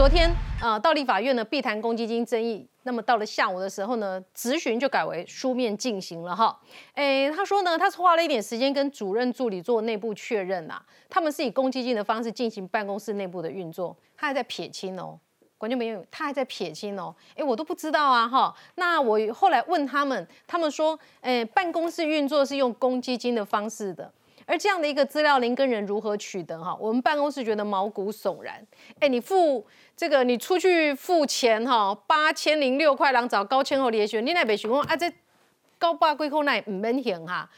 昨天呃，到立法院呢，必谈公积金争议。那么到了下午的时候呢，质询就改为书面进行了哈。诶，他说呢，他是花了一点时间跟主任助理做内部确认呐，他们是以公积金的方式进行办公室内部的运作，他还在撇清哦。观众朋友，他还在撇清哦，哎，我都不知道啊，哈。那我后来问他们，他们说，哎，办公室运作是用公积金的方式的，而这样的一个资料，您跟人如何取得？哈，我们办公室觉得毛骨悚然。哎，你付这个，你出去付钱哈，八千零六块，人找高千后列选，你那边想讲啊，这高八几块那唔免行哈，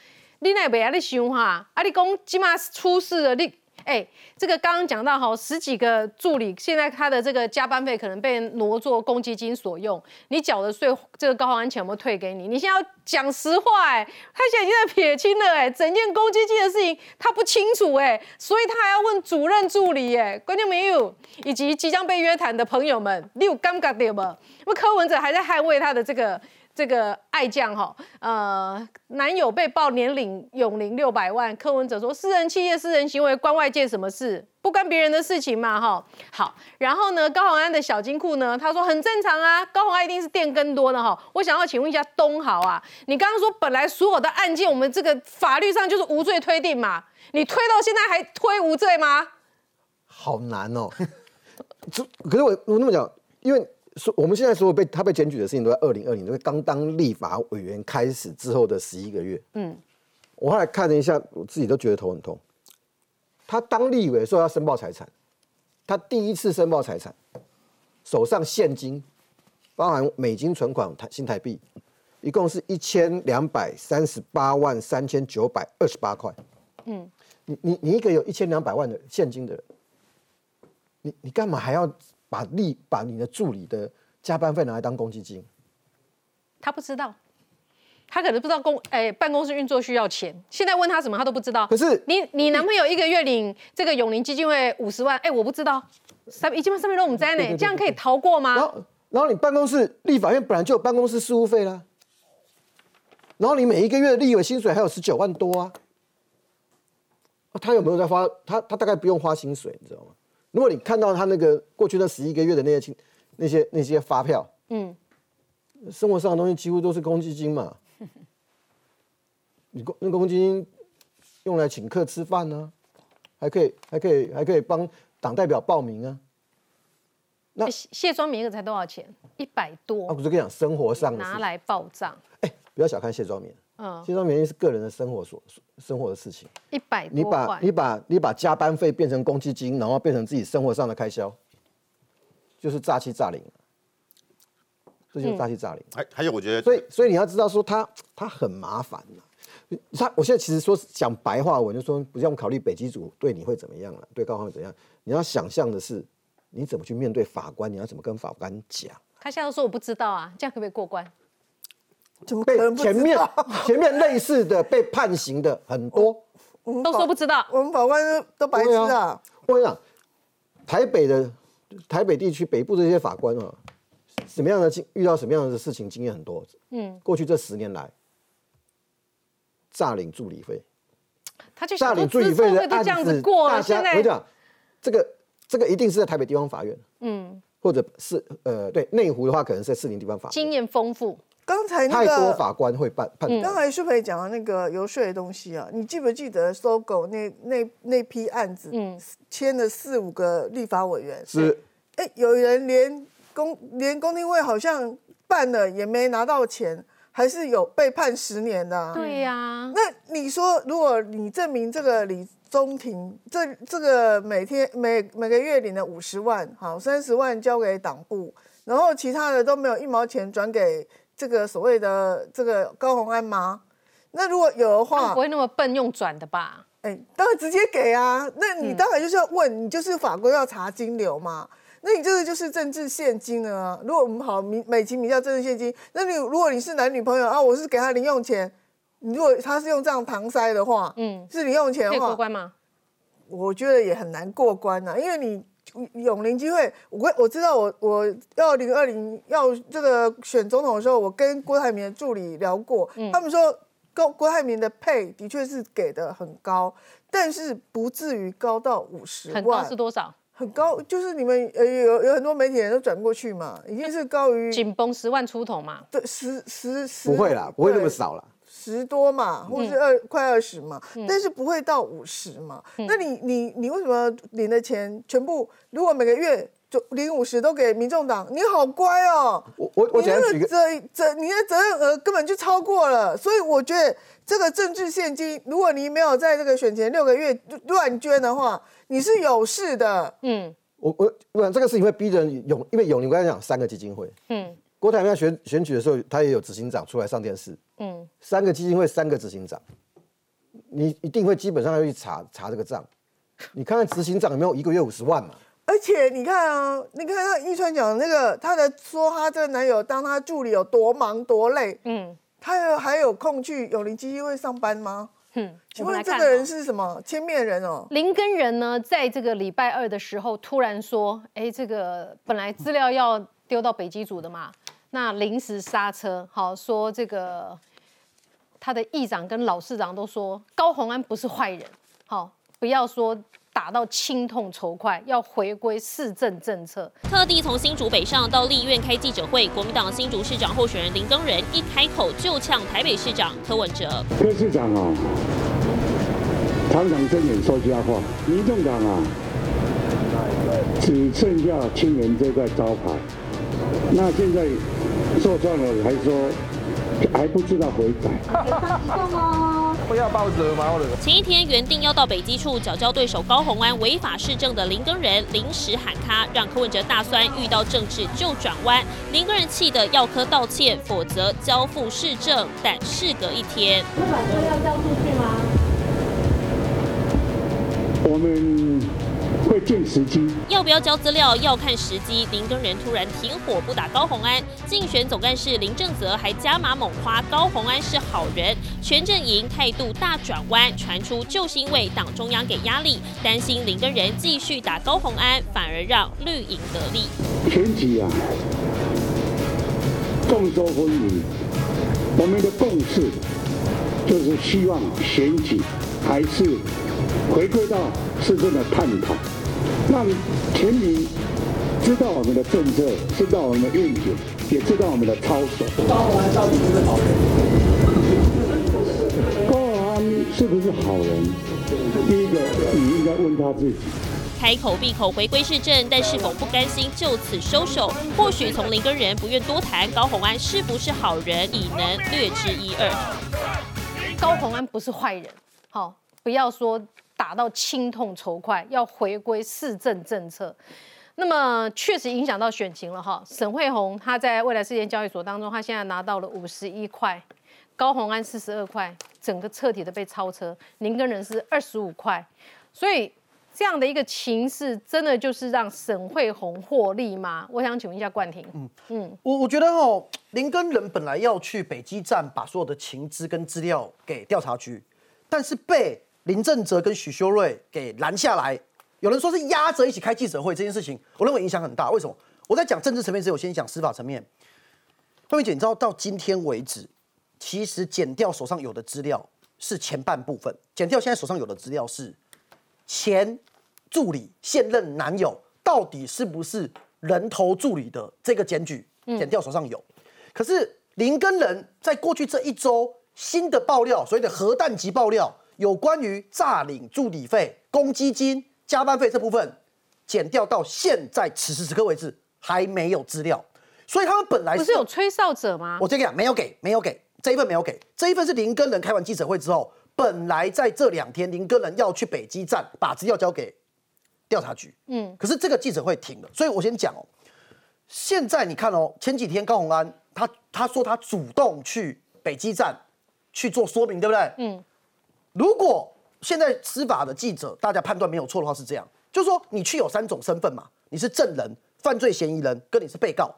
你那边啊，你想哈，啊，你讲即马出事了，你。哎，这个刚刚讲到哈，十几个助理，现在他的这个加班费可能被挪作公积金所用，你缴的税，这个高安全有没有退给你？你现在要讲实话，哎，他现在已经在撇清了，哎，整件公积金的事情他不清楚，哎，所以他还要问主任助理，哎，关键没有，以及即将被约谈的朋友们，你有尴尬点吗？那么柯文哲还在捍卫他的这个。这个爱将哈，呃，男友被曝年领永龄六百万，柯文哲说私人企业私人行为关外界什么事？不关别人的事情嘛哈。好，然后呢，高宏安的小金库呢，他说很正常啊，高宏安一定是店更多的哈。我想要请问一下东豪啊，你刚刚说本来所有的案件我们这个法律上就是无罪推定嘛，你推到现在还推无罪吗？好难哦，这可是我我那么讲，因为。说我们现在所有被他被检举的事情都在二零二零，因为刚当立法委员开始之后的十一个月。嗯，我后来看了一下，我自己都觉得头很痛。他当立委说要申报财产，他第一次申报财产，手上现金，包含美金存款台新台币，一共是一千两百三十八万三千九百二十八块。嗯，你你你一个有一千两百万的现金的人，你你干嘛还要？把利把你的助理的加班费拿来当公积金，他不知道，他可能不知道公哎办公室运作需要钱。现在问他什么，他都不知道。可是你你男朋友一个月领这个永宁基金会五十万，哎，我不知道，三已经把上面都我们在呢，这样可以逃过吗？然后然后你办公室立法院本来就有办公室事务费啦，然后你每一个月立委薪水还有十九万多啊，他有没有在花？他他大概不用花薪水，你知道吗？如果你看到他那个过去那十一个月的那些清那些那些发票，嗯，生活上的东西几乎都是公积金嘛，你公那公积金用来请客吃饭呢，还可以还可以还可以帮党代表报名啊。那卸妆棉一个才多少钱？一百多。啊，不是跟你讲生活上拿来报账。哎，不要小看卸妆棉。嗯，卸妆棉是个人的生活所生活的事情。一百你把你把你把加班费变成公积金，然后变成自己生活上的开销，就是诈欺诈领。这就是诈欺诈领。还还有，我觉得，所以所以你要知道说他他很麻烦他我现在其实说讲白话文，就说不用考虑北极组对你会怎么样了，对高方会怎样。你要想象的是，你怎么去面对法官？你要怎么跟法官讲？他现在说我不知道啊，这样可不可以过关？被前面前面类似的被判刑的很多，都说不知道。我们法官都白痴啊！我跟你讲，台北的台北地区北部这些法官啊，什么样的经遇到什么样的事情经验很多。嗯，过去这十年来，诈领助理费，他就诈领助理费的案子，大家我跟你讲，这个这个一定是在台北地方法院，嗯，或者是呃对内湖的话，可能是在士林地方法院，经验丰富。刚才那个太多法官会判判。刚才舒培讲的那个游说的东西啊，你记不记得搜狗那那那批案子，嗯，签了四五个立法委员是，哎，有人连公连公听会好像办了也没拿到钱，还是有被判十年的。对呀，那你说，如果你证明这个李宗廷这这个每天每每个月领了五十万，好三十万交给党部，然后其他的都没有一毛钱转给。这个所谓的这个高红安吗？那如果有的话，不会那么笨用转的吧？哎，当然直接给啊！那你当然就是要问，你就是法官要查金流嘛？那你这个就是政治现金啊！如果我们好美美其名叫政治现金，那你如果你是男女朋友啊，我是给他零用钱，你如果他是用这样搪塞的话，嗯，是零用钱的话，过关吗？我觉得也很难过关呐，因为你。永龄机会，我我知道，我我要零二零要这个选总统的时候，我跟郭台铭的助理聊过，他们说郭郭台铭的配的确是给的很高，但是不至于高到五十万。很高是多少？很高，就是你们呃有有很多媒体人都转过去嘛，已经是高于紧绷十万出头嘛。对十十十不会啦，不会那么少啦。十多嘛，或是二、快二十嘛，但是不会到五十嘛。那你你你为什么领的钱全部如果每个月就领五十都给民众党？你好乖哦。我我我你那个简单举个，责责你的责任额根本就超过了，所以我觉得这个政治现金，如果你没有在这个选前六个月乱捐的话，你是有事的。嗯我我我想这个事情会逼人永，因为永宁刚才讲三个基金会，嗯郭台铭选选举的时候，他也有执行长出来上电视，嗯，三个基金会三个执行长，你一定会基本上要去查查这个账，你看看执行长有没有一个月五十万嘛？而且你看啊，你看他一川讲那个，他的说他这个男友当他助理有多忙多累，嗯。他有还有空去永林基金会上班吗？嗯，请问这个人哦是什么？千面人哦？林根人呢，在这个礼拜二的时候，突然说：“哎，这个本来资料要丢到北基组的嘛，那临时刹车，好说这个他的议长跟老市长都说高虹安不是坏人，好不要说打到心痛仇快，要回归市政政策。特地从新竹北上到立院开记者会，国民党新竹市长候选人林登仁一开口就呛台北市长柯文哲。柯市长啊，常常睁眼说瞎话。民众党啊，只剩下青年这块招牌。那现在受创了，还说还不知道悔改。前一天原定要到北基处缴交对手高虹安违法市政的林耕仁临时喊卡，让柯文哲大酸，遇到政治就转弯。林耕仁气得要柯道歉，否则交付市政。但事隔一天，那把车要交出去吗我们会见时机。要不要交资料要看时机。林根仁突然停火不打高虹安，竞选总干事林正泽还加码猛夸高虹安是好人，全阵营态度大转弯，传出就是因为党中央给压力，担心林根仁继续打高虹安，反而让绿营得利。选举啊，众说纷纭。我们的共识就是希望选举还是回归到市政的探讨，让全民知道我们的政策，知道我们的愿景，也知道我们的操守。高虹安到底是不是好人？第一个，你应该问他自己。开口闭口回归市政，但是否不甘心就此收手？或许从林根人不愿多谈高虹安是不是好人，已能略知一二。高虹安不是坏人，好不要说打到心痛仇快，要回归市政政策。那么确实影响到选情了哈。沈惠宏他在未来事件交易所当中，他现在拿到了五十一块，高虹安四十二块，整个彻底的被超车。林根人是二十五块，所以这样的一个情势，真的就是让沈惠宏获利吗？我想请问一下冠廷，嗯嗯我我觉得哦，林根人本来要去北基站把所有的情资跟资料给调查局，但是被林正哲跟许修睿给拦下来。有人说是压着一起开记者会这件事情，我认为影响很大。为什么？我在讲政治层面之前，我先讲司法层面。慧慧姐，你知道到今天为止，其实剪掉手上有的资料是前半部分，剪掉现在手上有的资料是前助理现任男友到底是不是人头助理的这个检举，剪掉手上有。可是林跟人在过去这一周新的爆料，所谓的核弹级爆料，有关于诈领助理费、公积金、加班费这部分，减掉到现在此时此刻为止还没有资料，所以他们本来不是有吹哨者吗？我这个讲没有给，没有给这一份没有给，这一份是林根人开完记者会之后，本来在这两天林根人要去北基站把资料交给调查局，嗯，可是这个记者会停了，所以我先讲哦，现在你看哦，前几天高虹安他他说他主动去北基站去做说明，对不对？嗯，如果现在司法的记者大家判断没有错的话是这样，就是说你去有三种身份嘛，你是证人、犯罪嫌疑人，跟你是被告。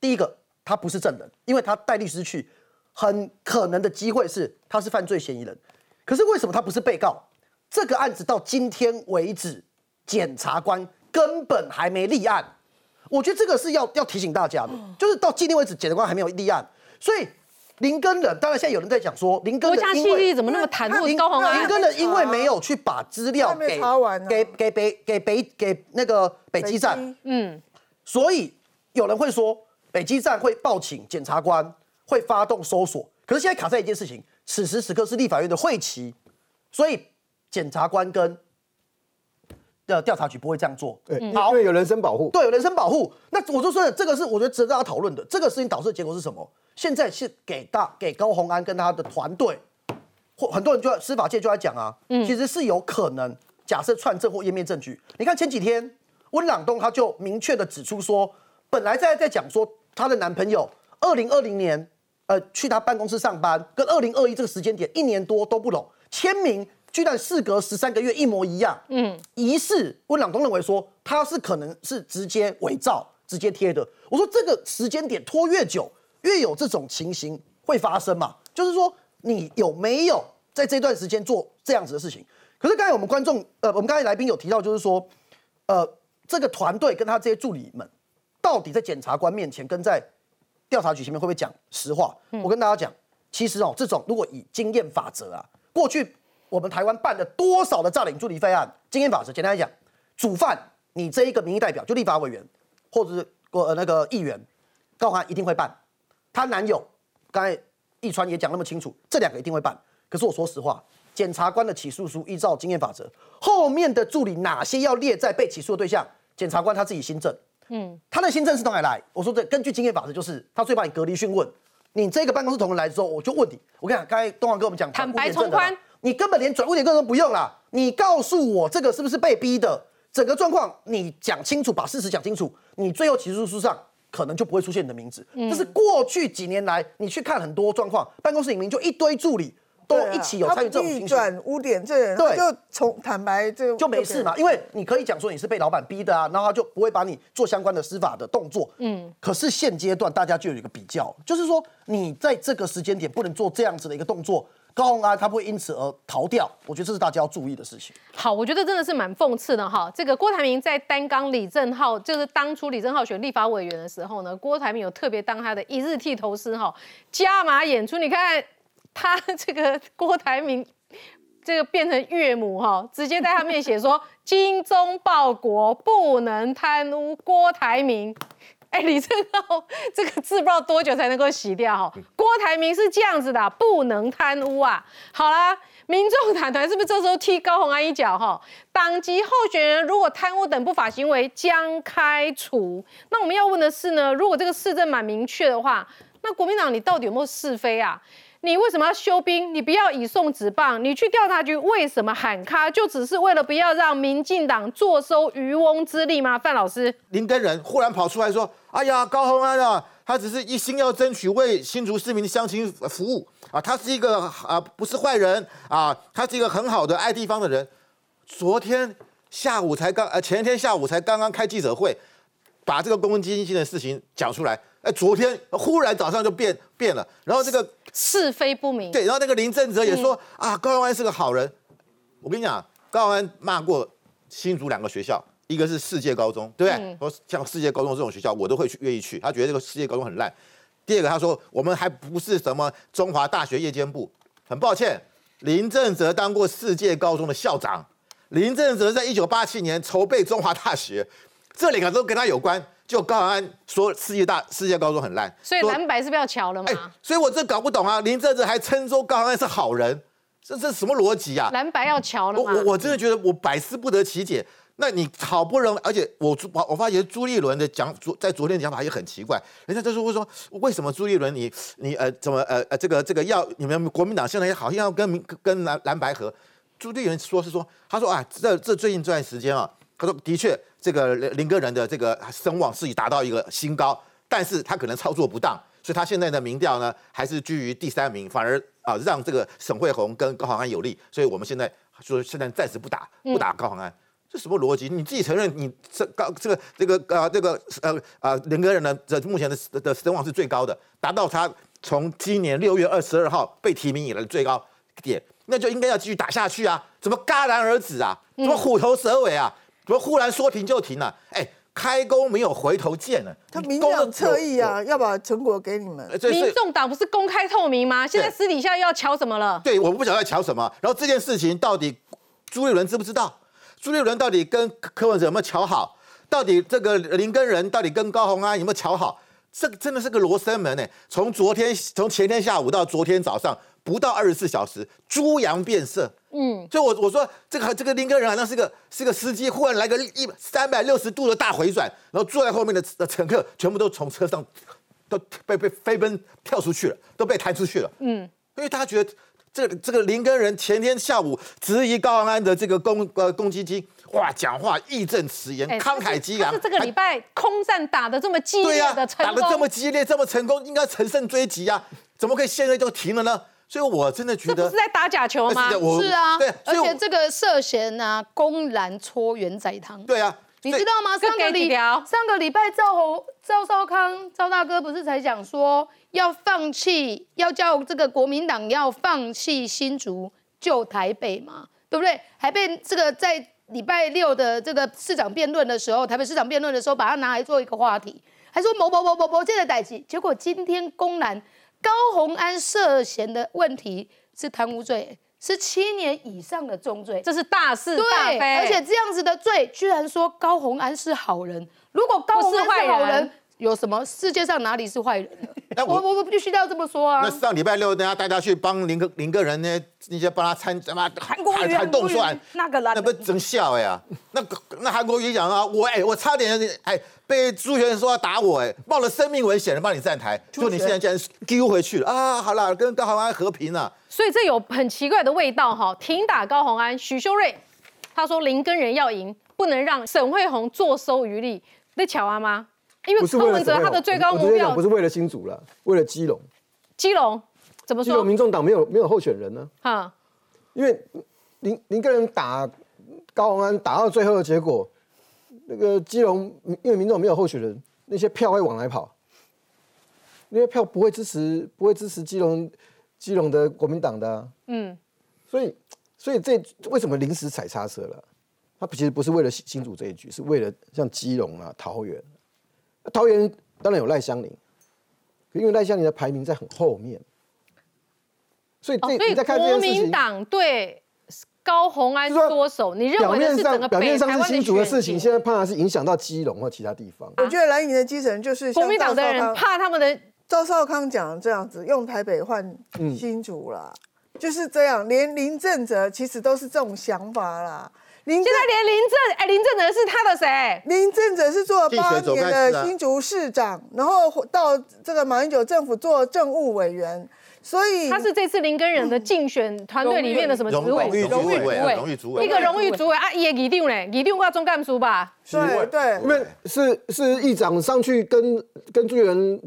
第一个，他不是证人，因为他带律师去，很可能的机会是他是犯罪嫌疑人。可是为什么他不是被告？这个案子到今天为止，检察官根本还没立案。我觉得这个是要要提醒大家的，就是到今天为止，检察官还没有立案，所以林根人，当然现在有人在讲说林根国家人因为怎么那么袒露林高鸿安林？根人因为没有去把资料给查完呢给给北给北给那个北基站，嗯，所以有人会说北基站会报请检察官，会发动搜索。可是现在卡在一件事情，此时此刻是立法院的会期，所以检察官跟的调查局不会这样做。对，因好为有人身保护。对，有人身保护。那我就说了，这个是我觉得值得大家讨论的。这个事情导致的结果是什么？现在是给大给高鸿安跟他的团队，或很多人就在司法界就在讲啊，其实是有可能假设串证或湮灭证据。你看前几天温朗东他就明确的指出说，本来在在讲说她的男朋友二零二零年呃去他办公室上班，跟二零二一这个时间点一年多都不拢，签名居然事隔十三个月一模一样。嗯，疑似温朗东认为说他是可能是直接伪造、直接贴的。我说这个时间点拖越久，越有这种情形会发生嘛？就是说你有没有在这段时间做这样子的事情？可是刚才我们观众呃，我们刚才来宾有提到，就是说呃，这个团队跟他这些助理们，到底在检察官面前跟在调查局前面会不会讲实话？我跟大家讲，其实哦，这种如果以经验法则啊，过去我们台湾办了多少的诈领助理费案？经验法则，简单来讲，主犯你这一个民意代表，就立法委员或者是呃那个议员，高涵一定会办。她男友刚才易川也讲那么清楚，这两个一定会办。可是我说实话，检察官的起诉书依照经验法则，后面的助理哪些要列在被起诉的对象，检察官他自己新政。嗯，他的新政是从哪里来？我说这根据经验法则，就是他最把你隔离讯问，你这个办公室同仁来之后，我就问你，我跟你讲，刚才东华跟我们讲坦白从宽你根本连转污点证都不用啦，你告诉我这个是不是被逼的，整个状况你讲清楚，把事实讲清楚，你最后起诉书上可能就不会出现你的名字。嗯。这是过去几年来你去看很多状况，办公室里面就一堆助理都一起有参与这种他情转污点这人，对。就从坦白这就没事嘛，因为你可以讲说你是被老板逼的啊，然后他就不会把你做相关的司法的动作。嗯，可是现阶段大家就有一个比较，就是说你在这个时间点不能做这样子的一个动作，高鸿安他不会因此而逃掉，我觉得这是大家要注意的事情。好，我觉得真的是蛮讽刺的哈。这个郭台铭在担纲李正浩，就是当初李正浩选立法委员的时候呢，郭台铭有特别当他的一日剃头师哈，加码演出。你看他这个郭台铭。这个变成岳母哈，直接在他面写说“ 精忠报国，不能贪污”。郭台铭，哎，李正浩这个字不知道多久才能够洗掉哈。郭台铭是这样子的啊，不能贪污啊。好啦，民众党团是不是这时候踢高虹安一脚哈？党籍候选人如果贪污等不法行为将开除。那我们要问的是呢，如果这个市政蛮明确的话，那国民党你到底有没有是非啊？你为什么要休兵？你不要以送纸棒，你去调查局为什么喊卡？就只是为了不要让民进党坐收渔翁之利吗？范老师，林根人忽然跑出来说：“哎呀，高鸿安啊，他只是一心要争取为新竹市民的乡亲服务啊，他是一个啊不是坏人啊，他是一个很好的爱地方的人。昨天下午才刚呃前天下午才刚刚开记者会，把这个公共基金的事情讲出来。哎，昨天忽然早上就变变了，然后这个是非不明。对，然后那个林正哲也说、啊，高鸿安是个好人。我跟你讲，高鸿安骂过新竹两个学校，一个是世界高中，对不对？说像世界高中这种学校，我都会去愿意去。他觉得这个世界高中很烂。第二个，他说我们还不是什么中华大学夜间部，很抱歉，林正哲当过世界高中的校长，林正哲在一九八七年筹备中华大学，这两个都跟他有关。就高鸿安说世界大世界高中很烂，所以说蓝白是不是要瞧了嘛？哎，所以我这搞不懂啊！林正哲还称说高安是好人，这这什么逻辑啊？蓝白要瞧了嘛？我我我真的觉得我百思不得其解。那你好不容易，而且我我我发觉朱立伦的讲昨在昨天的讲法也很奇怪，人家就是会说为什么朱立伦你你呃怎么呃呃这个这个要你们国民党现在好像要跟民跟蓝蓝白合，朱立伦说是说他说啊这这最近这段时间啊，他说的确这个林个人的这个声望是已达到一个新高，但是他可能操作不当，所以他现在的民调呢还是居于第三名，反而啊让这个沈惠宏跟高鸿安有利，所以我们现在说现在暂时不打不打高鸿安。这什么逻辑？你自己承认你这高这个这个呃这个呃呃林个人的这目前的的声望是最高的，达到他从今年六月二十二号被提名以来的最高点，那就应该要继续打下去啊！怎么戛然而止啊？怎么虎头蛇尾啊？怎么忽然说停就停了、哎，开工没有回头箭了。他民工党侧翼啊，要把成果给你们。民众党不是公开透明吗？现在私底下又要瞧什么了？对，我不晓得要瞧什么。然后这件事情到底朱立伦知不知道？朱立伦到底跟柯柯文哲有没有瞧好？到底这个林根人到底跟高虹安有没有瞧好？这个真的是个罗生门呢。从昨天从前天下午到昨天早上，不到二十四小时，猪羊变色。嗯，所以我我说这个这个林根人好像是个是个司机，忽然来个一三百六十度的大回转，然后坐在后面的的乘客全部都从车上都被被飞奔跳出去了，都被弹出去了。嗯，因为大家觉得这个这个林根人前天下午质疑高安安的这个公呃公积金，哇，讲话义正辞严，哎慷慨激昂，是这个礼拜空战打的这么激烈的成打的这么，激烈，这么成功，应该乘胜追击啊，怎么可以现在就停了呢？所以我真的觉得这不是在打假球吗呃？是是啊对，，而且这个涉嫌啊，公然搓圆仔汤。对啊，你知道吗？上个礼上个礼拜赵侯赵少康赵大哥不是才讲说要放弃，要叫这个国民党要放弃新竹救台北嘛，对不对？还被这个在礼拜六的这个市长辩论的时候，台北市长辩论的时候，把它拿来做一个话题，还说某某某某某这个代级，结果今天公然高红安涉嫌的问题是贪污罪，是七年以上的重罪，这是大是大对，非，而且这样子的罪，居然说高红安是好人。如果高是坏是好人。人，有什么世界上哪里是坏人我我我我必须要这么说啊那。上礼拜六，大家大家去帮林个林个人呢，那些帮他参什么韩国瑜韩动算那个烂那不是真笑呀？那那韩国瑜讲啊，我哎，我差点哎被朱学仁说要打我哎，冒了生命危险的帮你站台，就你现在竟然丢回去了啊！好了，跟高虹安和平了。所以这有很奇怪的味道哈。停打高虹安，许修睿他说林根人要赢，不能让沈惠宏坐收渔利。那巧啊吗？因为柯文哲他的最高目标不是为了新竹了，为了基隆，基隆？怎么说？基隆民众党没有没有候选人呢，哈，因为林林个人打高虹安打到最后的结果，那个基隆因为民众没有候选人，那些票会往来跑，那些票不会支持不会支持基隆基隆的国民党的、啊，嗯，所以所以这为什么临时踩刹车了？他其实不是为了新新竹这一局，是为了像基隆啊、桃园，桃园当然有赖香林，可因为赖香林的排名在很后面，所以这、哦，所以你在看这国件事情民，党对高虹安就是说缩手，你认表为的面上是整个表面上是新竹的事情，选现在怕是影响到基隆或其他地方。我觉得蓝营的基层就是像国民党的人怕他们的赵少康讲的这样子，用台北换新竹啦，就是这样。连林正哲其实都是这种想法啦。林现在连林正，哎，林正哲是他的谁？林正哲是做了八年的新竹市长，然后到这个马英九政府做政务委员，所以他是这次林根人的竞选团队里面的什么职位？荣誉主委啊，荣誉主委，一个荣誉主委啊，也一定嘞，一定挂中干书吧？对对因为是是议长上去跟跟朱元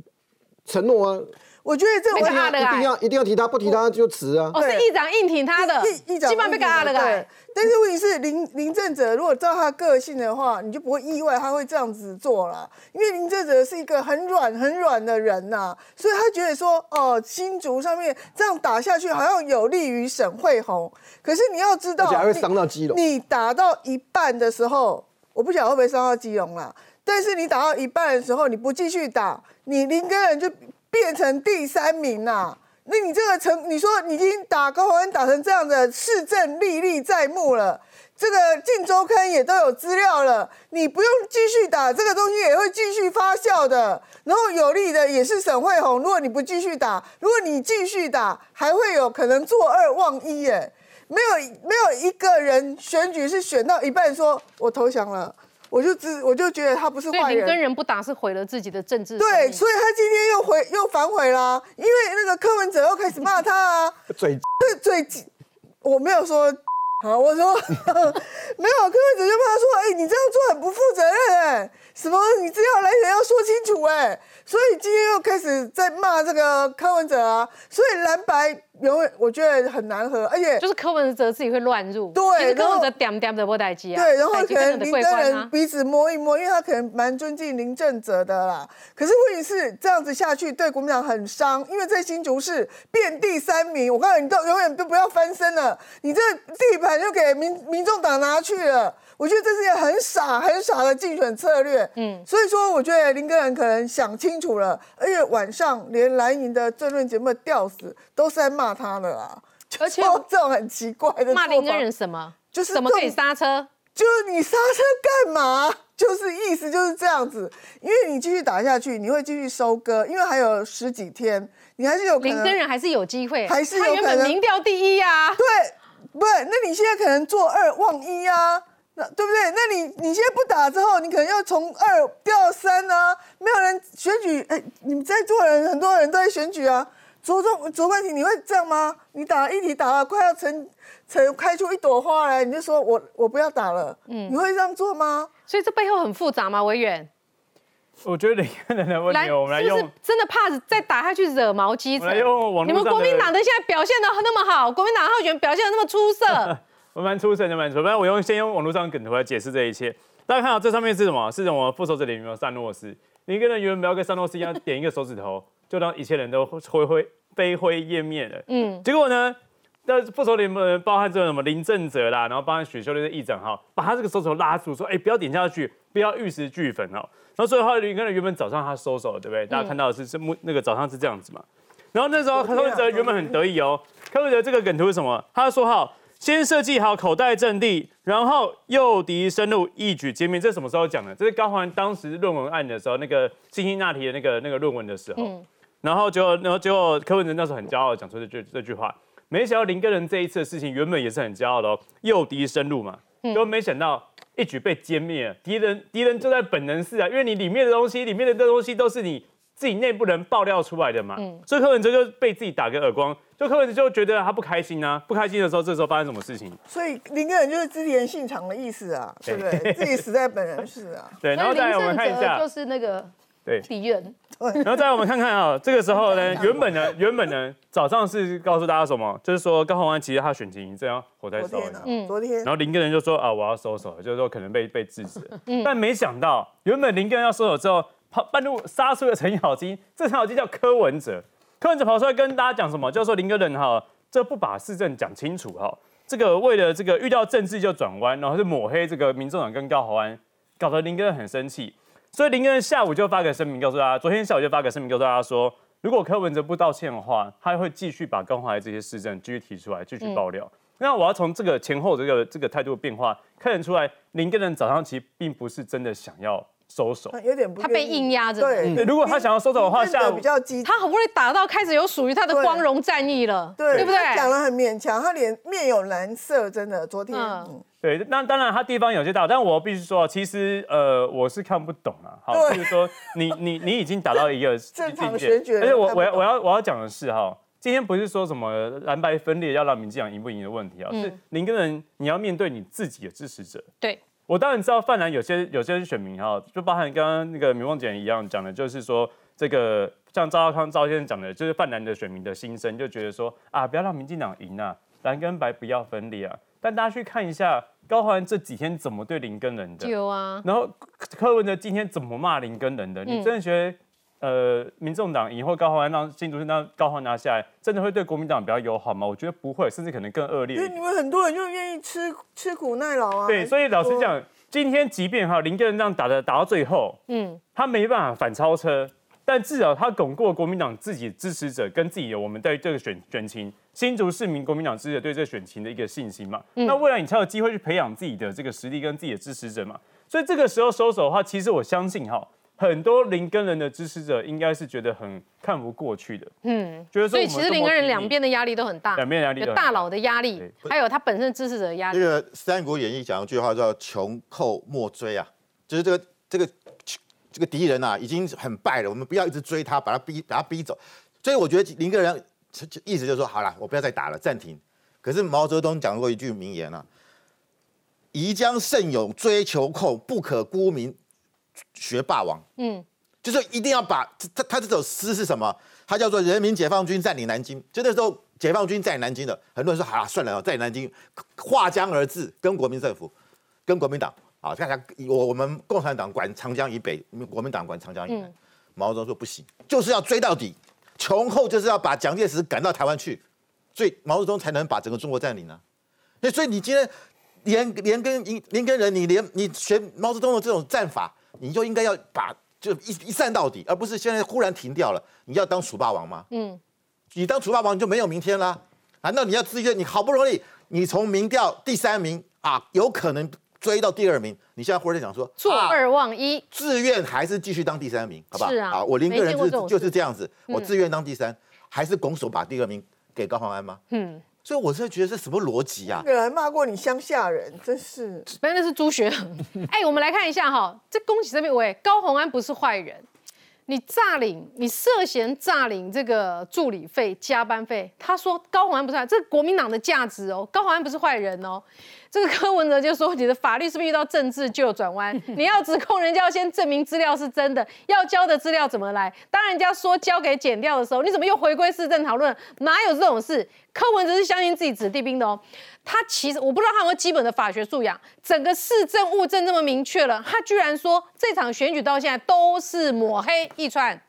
承诺啊，我觉得这我没差的一定要一定要提他，不提他就辞啊。哦，是对议长硬挺他的，议议长基本上被嘎了对。，但是问题是林林正哲如果照他个性的话，你就不会意外他会这样子做了，因为林正哲是一个很软很软的人呐、所以他觉得说，哦，新竹上面这样打下去好像有利于沈惠宏，可是你要知道，而且还会你伤到基隆。你打到一半的时候，我不晓得会不会伤到基隆啦，但是你打到一半的时候，你不继续打，你林根人就变成第三名啦。那你这个成，你说你已经打高虹安打成这样的市政历历在目了，这个《镜周刊》也都有资料了，你不用继续打，这个东西也会继续发酵的。然后有利的也是沈惠宏，如果你不继续打，如果你继续打，还会有可能坐二望一耶。没有没有一个人选举是选到一半说我投降了，我就知我就觉得他不是坏人。林根人不打是毁了自己的政治对，所以他今天又回又反悔啦，因为那个柯文哲又开始骂他啊，嘴这最我没有说。好，我说 没有，柯文哲就骂他说：“哎、你这样做很不负责任哎、什么你资料来人要说清楚哎、所以今天又开始在骂这个柯文哲啊，所以蓝白永远我觉得很难喝，而且就是柯文哲自己会乱入，对柯文哲点点的不待机啊，对，然后可能林根关啊。人彼此摸一摸，因为他可能蛮尊敬林正哲的啦。可是问题是这样子下去对国民党很伤，因为在新竹市遍地三名，我告诉你，都永远都不要翻身了，你这地盘就给民民众党拿去了。我觉得这是一个很傻很傻的竞选策略。嗯，所以说我觉得林根人可能想清楚了，而且晚上连蓝营的政论节目吊死都是在骂他的啦。而且就这种很奇怪的骂林根人什么？就是怎么可以刹车？就是你刹车干嘛？就是意思就是这样子，因为你继续打下去，你会继续收割，因为还有十几天，你还是有可林根能人还是有机会，还是他原本有可能民调第一啊。对，不是？那你现在可能做二忘一啊，那对不对？那你你现在不打之后，你可能要从二掉到三啊，没有人选举，哎，你们在座的人很多人都在选举啊。卓中卓冠廷，你会这样吗？你打了一题打了快要成成开出一朵花来，你就说我我不要打了，嗯，你会这样做吗？所以这背后很复杂吗？委员，我觉得你看人的问来，题，我们来用是不是真的怕再打下去惹毛基层我们来用网络你们国民党的现在表现的那么好，国民党候选人表现的那么出色，我蛮出神的，蛮出神。那我用先用网络上的梗图来解释这一切。大家看到这上面是什么？是什么复仇者联盟萨诺斯。林根人原本要跟萨诺斯一样，点一个手指头，就让一切人都灰灰飞灰烟灭了。嗯，结果呢？那复仇联盟包含这种什么林正哲啦，然后包含许修的议长哈，把他这个手指头拉住，说：“哎、不要点下去，不要玉石俱焚哦。”然后所以后来林根人原本早上他收手了，对不对？大家看到的是是木那个早上是这样子嘛。然后那时候柯文哲原本很得意哦，柯文哲这个梗图是什么？他说好，先设计好口袋阵地，然后诱敌深入，一举歼灭。这什么时候讲的？这是高环当时论文案的时候，那个辛辛那提的那个那个论文的时候。然后结果，然后结果柯文哲那时候很骄傲地讲出这句这句话。没想到林根人这一次的事情原本也是很骄傲的哦，诱敌深入嘛，结果没想到一举被歼灭了。敌人敌人就在本能寺啊，因为你里面的东西，里面的东西都是你自己内部人爆料出来的嘛，所以柯文哲就被自己打个耳光，就柯文哲就觉得他不开心啊，不开心的时候，这时候发生什么事情？所以林根人就是织田信长的意思啊，对不对？自己死在本人是啊。对，然后再来我们看一下所以林正哲，就是那个对，敌人，然后再来我们看看啊，这个时候呢，原本呢，原本呢，早上是告诉大家什么？就是说高虹安其实他选情这样火在烧了昨天啊。，昨天然后林根人就说啊，我要收手了，就是说可能被被制止嗯。但没想到，原本林根人要收手之后，跑半路杀出了程咬金，这程咬金叫柯文哲。柯文哲跑出来跟大家讲什么？就是说林哥人哈，这不把市政讲清楚哈，这个为了这个遇到政治就转弯，然后就抹黑这个民众党跟高虹安，搞得林哥人很生气。所以林哥人下午就发个声明告诉大家，昨天下午就发个声明告诉大家说，如果柯文哲不道歉的话，他会继续把高虹安这些市政继续提出来，继续爆料。那我要从这个前后这个这个态度的变化看得出来，林根人早上其实并不是真的想要收手。有点不他被硬压着对，如果他想要收手的话下午比较激他好不容易打到开始有属于他的光荣战役了，对，对不对？讲的很勉强，他脸面有蓝色，真的。昨天，对，那当然他地方有些大，但我必须说，其实呃我是看不懂啊。好，对就是说你你你已经达到一个 正常境界选举而且我我要我要我要讲的是哈。今天不是说什么蓝白分裂要让民进党赢不赢的问题啊，是林根人你要面对你自己的支持者，对，我当然知道泛蓝有些有些选民哈，就包含刚刚那个明梦姐一样讲的，就是说这个像赵少康赵先生讲的，就是泛蓝的选民的心声，就觉得说啊，不要让民进党赢啊，蓝跟白不要分离啊。但大家去看一下高环这几天怎么对林根人的，有啊，然后柯文哲今天怎么骂林根人的，你真的觉得？呃，民众党以后高虹安让新竹县让高虹拿下来，真的会对国民党比较友好吗？我觉得不会，甚至可能更恶劣。因为你们很多人就愿意吃吃苦耐劳啊。对，所以老实讲，今天即便哈林根人这样打的打到最后，嗯，他没办法反超车，但至少他巩固了国民党自己的支持者跟自己的我们对这个选选情，新竹市民国民党支持者对这个选情的一个信心嘛。那未来你才有机会去培养自己的这个实力跟自己的支持者嘛。所以这个时候收手的话，其实我相信哈。很多林根人的支持者应该是觉得很看不过去的，嗯，觉得说所以其实林根人两边的的压力都很大，两边压力大有大佬的压力对，还有他本身支持者的压力。这个《三国演义》讲一句话叫“穷寇莫追”啊，就是这个这个这个敌人啊已经很败了，我们不要一直追他，把他逼把他逼走。所以我觉得林根人意思就是说，好了，我不要再打了，暂停。可是毛泽东讲过一句名言啊：“宜将胜勇追求寇，不可沽名学霸王。”嗯，就是一定要把他他这首诗是什么？他叫做“人民解放军占领南京”。就那时候解放军占领南京的，很多人说：“好，算了哦，占领南京，划江而治，跟国民政府，跟国民党啊，看看我我们共产党管长江以北，国民党管长江以南。毛泽东说不行，就是要追到底，穷寇就是要把蒋介石赶到台湾去，所以毛泽东才能把整个中国占领啊。那所以你今天连连跟连连跟人，你连你学毛泽东的这种战法，你就应该要把就一一战到底，而不是现在忽然停掉了。你要当楚霸王吗？嗯，你当楚霸王你就没有明天啦。难道你要自愿？你好不容易你从民调第三名啊，有可能追到第二名，你现在忽然讲说做啊二忘一，自愿还是继续当第三名，好不好？是啊我林个人是就是这样子，嗯我自愿当第三，还是拱手把第二名给高鸿安吗？嗯，所以我是觉得这什么逻辑啊？有人还骂过你乡下人，真是。没有那是朱学恒。哎，我们来看一下哈，这恭喜这边喂，高鸿安不是坏人，你诈领，你涉嫌诈领这个助理费、加班费。他说高鸿安不是坏人，这是国民党的价值哦，高鸿安不是坏人哦。这个柯文哲就说你的法律是不是遇到政治就有转弯？你要指控人家，要先证明资料是真的，要交的资料怎么来？当人家说交给剪掉的时候，你怎么又回归市政讨论？哪有这种事？柯文哲是相信自己子弟兵的哦。他其实我不知道他有没有基本的法学素养，整个市政物证这么明确了，他居然说这场选举到现在都是抹黑一串，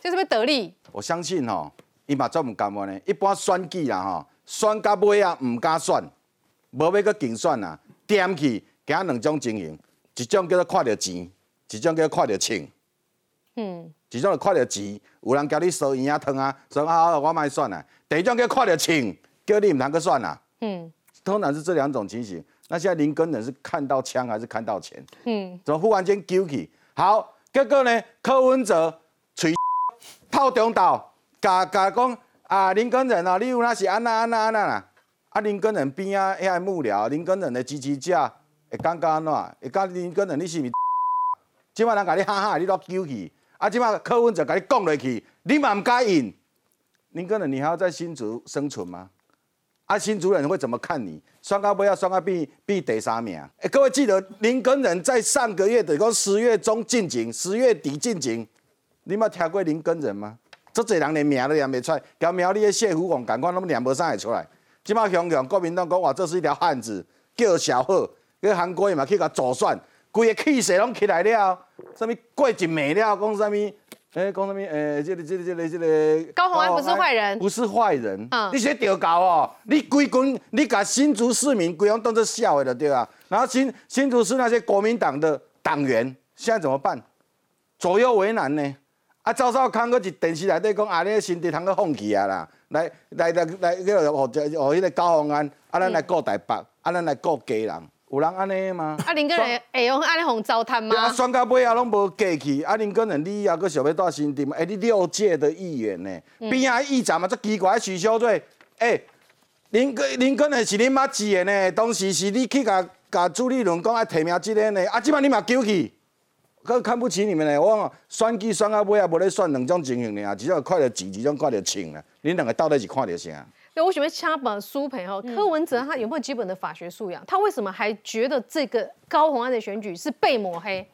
这是不是得利？我相信吼、伊嘛做毋甘愿呢。一般选举啦吼，选到尾啊，毋敢选，无要搁竞选啊，点去，行两种情形，一种叫做看到钱，一种叫做看到钱。嗯，一种就看到钱，有人交你收圆啊汤啊，说啊我卖选啊。第二种叫看到钱，叫你毋通搁选啊。嗯通常是这两种情形。那现在林根人是看到枪还是看到钱？嗯，怎么忽然间揪起？好，结果呢？柯文哲嘴套中岛，甲甲讲啊，林根人哦，你有那是安那安那安那啦？啊，林根人边啊遐幕僚，林根人的支持者会感觉安怎？会讲林根人你是毋是？即摆人甲你哈哈，你都揪起。啊，即摆柯文哲甲你讲落去，你嘛毋敢应。林根人，你还要在新竹生存吗？啊，新竹人会怎么看你？双高不要双高必必第三名。哎，各位记得林根人在上个月的讲十月中进京，十月底进京，你捌听过林根人吗？这侪人连名都念袂出来，交苗栗的谢福广赶快拢念无啥会出来。即摆香港国民党讲话这是一条汉子，叫小贺，去韩国伊嘛去甲左算，规个气势拢起来了。什物过一暝了，讲什物？哎，讲什么？诶，这个、这个、这个、这个。高鸿安不是坏人不是坏人。嗯你写调教哦，你规群，你把新竹市民规样当作笑的了对啊。然后新新竹市那些国民党的党员，现在怎么办？左右为难呢。啊，赵少康搁一电视内底讲，啊，你的身体通去放弃啊啦，来来来来，迄个互互迄个高鸿安，啊，咱来顾台北，啊，咱来顾家人，有人安尼吗？啊，林根人会用安尼互糟蹋吗啊，吗？选到尾啊，拢无过去。啊，林根人你啊，搁想要带新店，哎、你六届的议员呢？边啊议长嘛，足奇怪，许修瑞，哎、林根林根人是恁妈饲的呢，当时是你去甲甲朱立伦讲爱提名即个呢，啊，即摆你嘛救去，可看不起你们呢。我讲选举选到尾啊，无咧选两种情形呢，只要看到钱，只种看到情啊。恁两个到底是看到啥？对，我想要掐本苏培哈，柯文哲他有没有基本的法学素养？他为什么还觉得这个高鸿安的选举是被抹黑？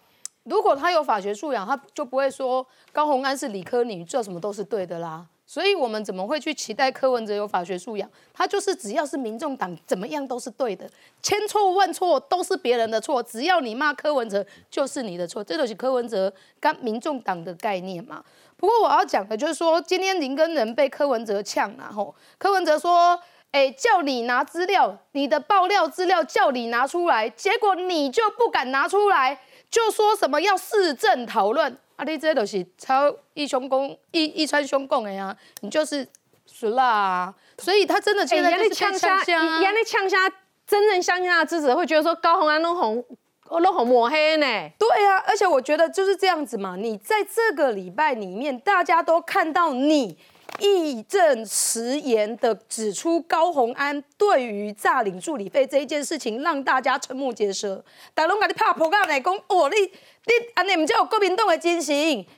如果他有法学素养，他就不会说高鸿安是理科女，做什么都是对的啦。所以我们怎么会去期待柯文哲有法学素养？他就是只要是民众党怎么样都是对的，千错万错都是别人的错，只要你骂柯文哲就是你的错，这就是柯文哲跟民众党的概念嘛。不过我要讲的就是说，今天林根人被柯文哲呛了吼，柯文哲说。哎，叫你拿资料，你的爆料资料叫你拿出来，结果你就不敢拿出来，就说什么要市政讨论啊！你这都是超一兄公一一川兄公的呀，你就是死啦、啊！所以他真的哎，现在就是呛下，呛下啊原来呛下，真正相信他的支持者会觉得说高鸿安弄红，弄红抹黑呢。对啊，而且我觉得就是这样子嘛。你在这个礼拜里面，大家都看到你义正辞严的指出高鸿安对于诈领助理费这一件事情，让大家瞠目结舌。大拢甲你拍破盖来讲，哦，你你安尼毋只有国民党的精神，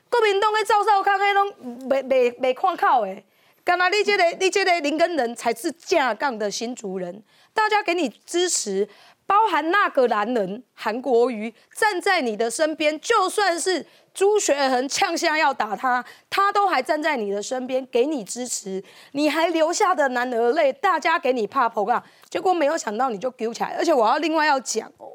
国民党的赵少康迄拢袂袂袂看口的。干那你这个你这个林根人才是架杠的新族人，大家给你支持，包含那个男人韩国瑜站在你的身边，就算是朱学恒呛下要打他，他都还站在你的身边给你支持，你还流下的男儿泪，大家给你怕捧啊，结果没有想到你就丢起来，而且我要另外要讲哦，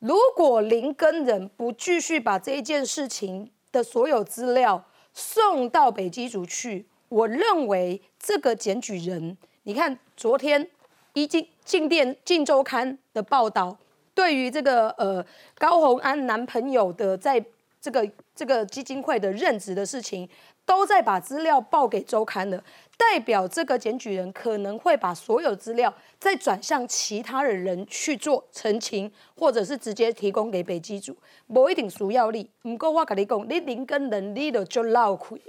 如果林根人不继续把这一件事情的所有资料送到北基组去，我认为这个检举人，你看昨天已经进店进周刊的报道，对于这个呃高红安男朋友的在这个这个基金会的任职的事情，都在把资料报给周刊了，代表这个检举人可能会把所有资料再转向其他的人去做澄清，或者是直接提供给北基组，不一定需要你。不过我跟你讲，你林跟人你就就闹亏。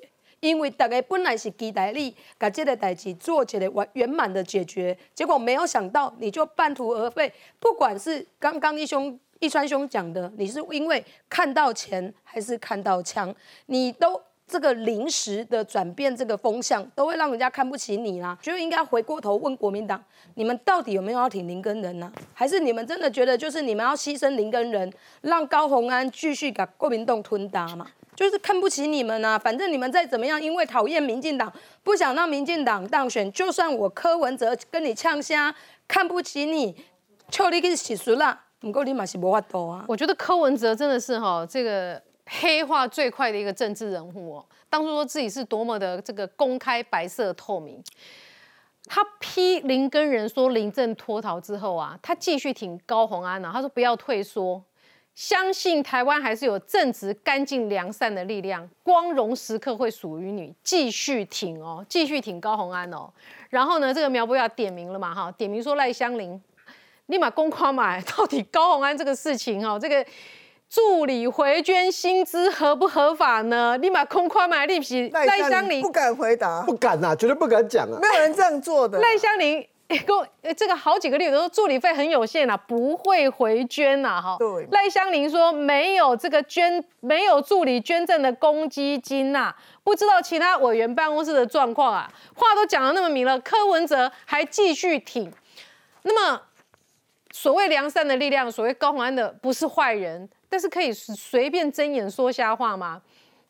因为大家本来是期待你把这个代志做一个完圆满的解决，结果没有想到你就半途而废。不管是刚刚一兄一川兄讲的，你是因为看到钱还是看到枪，你都这个临时的转变这个风向，都会让人家看不起你啦。就应该回过头问国民党，你们到底有没有要挺林根人呢、还是你们真的觉得就是你们要牺牲林根人，让高虹安继续把国民党吞打嘛？就是看不起你们啊！反正你们再怎么样，因为讨厌民进党，不想让民进党当选，就算我柯文哲跟你呛虾，看不起你，求你去洗赎啦。不过你嘛是无法度啊。我觉得柯文哲真的是哈、这个黑化最快的一个政治人物哦。当初说自己是多么的这个公开、白色、透明，他批林根人说林正脱逃之后啊，他继续挺高虹安啊，他说不要退缩，相信台湾还是有正直、干净、良善的力量，光荣时刻会属于你，继续挺哦，继续挺高红安哦。然后呢，这个苗博雅点名了嘛哈，点名说赖香林。立马公夸买，到底高红安这个事情哦，这个助理回捐薪资合不合法呢？立马公夸买，立皮赖香林不敢回答，不敢呐、绝对不敢讲啊没。有人这样做的。赖香林。跟我呃这个好几个例子都说助理费很有限啊，不会回捐呐、哈。对赖香林说没有这个捐，没有助理捐赠的公积金呐、不知道其他委员办公室的状况啊。话都讲的那么明了，柯文哲还继续挺，那么所谓良善的力量，所谓高虹安的不是坏人，但是可以随便睁眼说瞎话吗？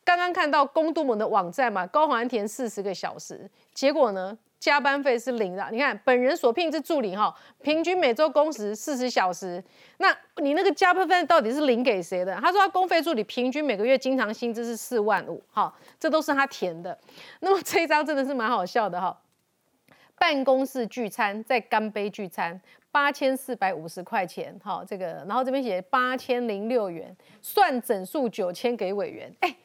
刚刚看到公都盟的网站嘛，高虹安填四十个小时，结果呢，加班费是零的。你看本人所聘之助理哈，平均每周工时四十小时，那你那个加班费到底是零给谁的？他说他公费助理平均每个月经常薪资是四万五，好，这都是他填的。那么这一张真的是蛮好笑的哈。办公室聚餐，在干杯聚餐，八千四百五十块钱，好，这个，然后这边写八千零六元，算整数九千给委员，哎，